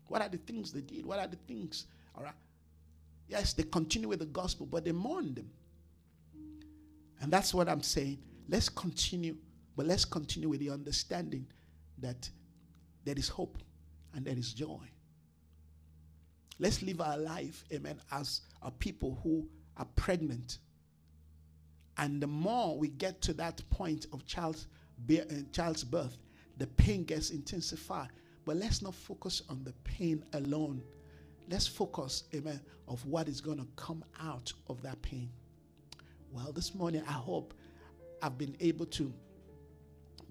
What are the things they did? What are the things? All right. Yes, they continue with the gospel, but they mourn them. And that's what I'm saying. Let's continue, but let's continue with the understanding that there is hope and there is joy. Let's live our life, amen, as a people who are pregnant. And the more we get to that point of child's, uh, child's birth, the pain gets intensified. But let's not focus on the pain alone. Let's focus, amen, of what is going to come out of that pain. Well, this morning, I hope I've been able to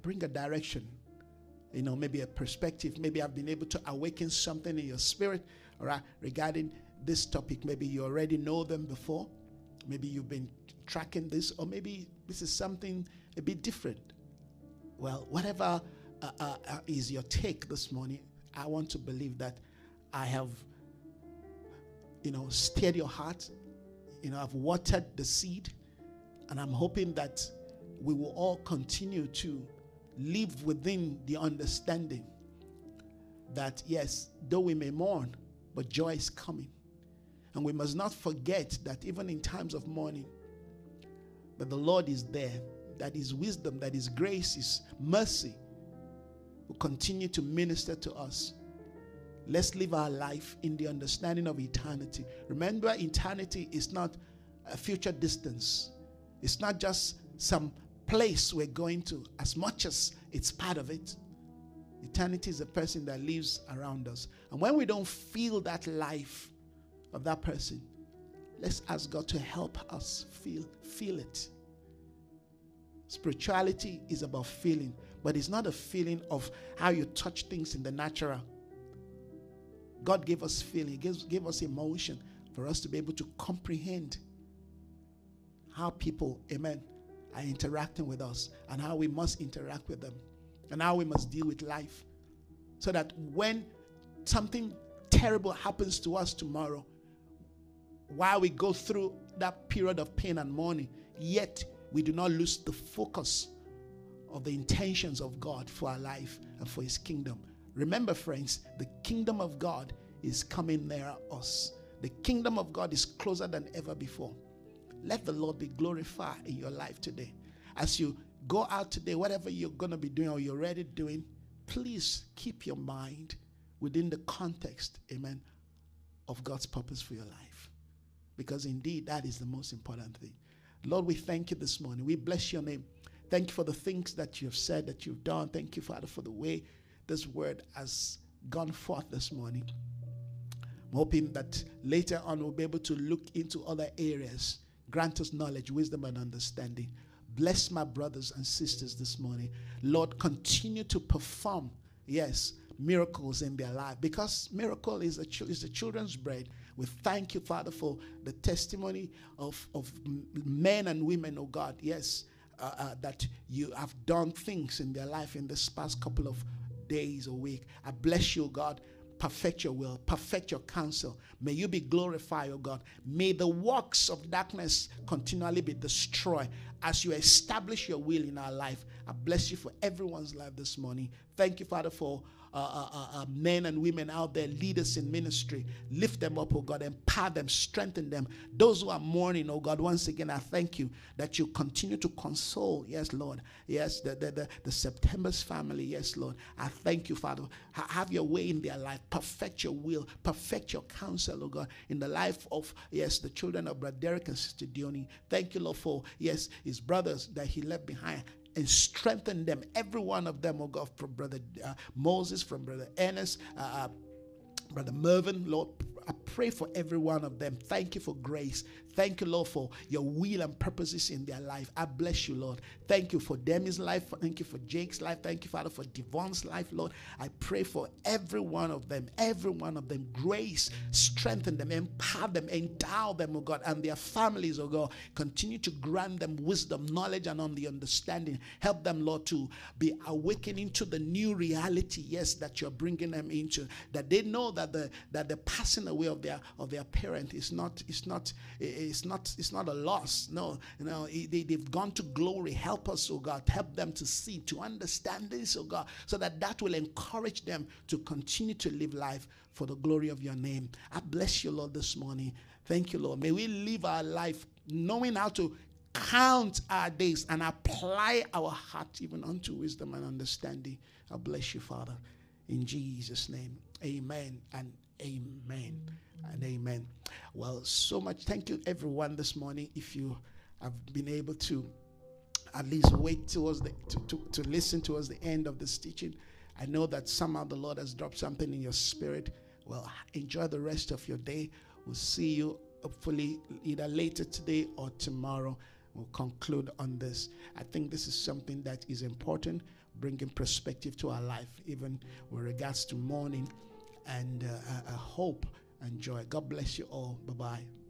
bring a direction, you know, maybe a perspective. Maybe I've been able to awaken something in your spirit all right, regarding this topic. Maybe you already know them before. Maybe you've been tracking this, or maybe this is something a bit different. Well, whatever uh, uh, uh, is your take this morning, I want to believe that I have, you know, stirred your heart. You know, I've watered the seed, and I'm hoping that we will all continue to live within the understanding that yes, though we may mourn, but joy is coming. And we must not forget that even in times of mourning, that the Lord is there, that His wisdom, that His grace, His mercy will continue to minister to us. Let's live our life in the understanding of eternity. Remember, eternity is not a future distance, it's not just some place we're going to, as much as it's part of it. Eternity is a person that lives around us. And when we don't feel that life of that person, let's ask God to help us feel feel it. Spirituality is about feeling, but it's not a feeling of how you touch things in the natural. God gave us feeling, gave, gave us emotion for us to be able to comprehend how people, amen, are interacting with us and how we must interact with them and how we must deal with life. So that when something terrible happens to us tomorrow, while we go through that period of pain and mourning, yet we do not lose the focus of the intentions of God for our life and for His kingdom. Remember, friends, the kingdom of God is coming near us. The kingdom of God is closer than ever before. Let the Lord be glorified in your life today. As you go out today, whatever you're going to be doing or you're already doing, please keep your mind within the context, amen, of God's purpose for your life. Because indeed, that is the most important thing. Lord, we thank you this morning. We bless your name. Thank you for the things that you have said, that you've done. Thank you, Father, for the way this word has gone forth this morning. I'm hoping that later on we'll be able to look into other areas. Grant us knowledge, wisdom, and understanding. Bless my brothers and sisters this morning. Lord, continue to perform, yes, miracles in their life because miracle is, a is the children's bread. We thank you, Father, for the testimony of, of men and women, oh God, yes, uh, uh, that you have done things in their life in this past couple of days or week. I bless you, God perfect your will, perfect your counsel. May you be glorified, O God. May the works of darkness continually be destroyed as you establish your will in our life. I bless you for everyone's life this morning. Thank you, Father, for uh, uh, uh, uh, men and women out there, leaders in ministry. Lift them up, oh God, empower them, strengthen them. Those who are mourning, oh God, once again, I thank you that you continue to console. Yes, Lord. Yes, the, the, the, the September's family. Yes, Lord. I thank you, Father. have your way in their life. Perfect your will. Perfect your counsel, oh God, in the life of, yes, the children of Brother Derek and Sister Dioni. Thank you, Lord, for, yes, his brothers that he left behind and strengthen them, every one of them, oh God, from Brother uh, Moses, from Brother Ernest, uh, uh Brother Mervyn, Lord, I pray for every one of them. Thank you for grace. Thank you, Lord, for your will and purposes in their life. I bless you, Lord. Thank you for Demi's life. Thank you for Jake's life. Thank you, Father, for Devon's life, Lord. I pray for every one of them, every one of them. Grace, strengthen them, empower them, endow them, oh God, and their families, oh God. Continue to grant them wisdom, knowledge, and on the understanding. Help them, Lord, to be awakening to the new reality, yes, that you're bringing them into. That they know that the that the passing away of their of their parent is not is not it's not it's not a loss. No, you know they, they've gone to glory. Help us, oh God. Help them to see, to understand this, oh God, so that that will encourage them to continue to live life for the glory of your name. I bless you, Lord, this morning. Thank you, Lord. May we live our life knowing how to count our days and apply our heart even unto wisdom and understanding. I bless you, Father. In Jesus' name, amen and amen and amen. Well, so much. Thank you, everyone, this morning. If you have been able to at least wait towards the to, to, to listen towards the end of this teaching. I know that somehow the Lord has dropped something in your spirit. Well, enjoy the rest of your day. We'll see you hopefully either later today or tomorrow. We'll conclude on this. I think this is something that is important, bringing perspective to our life, even with regards to mourning and uh, hope and joy. God bless you all. Bye bye.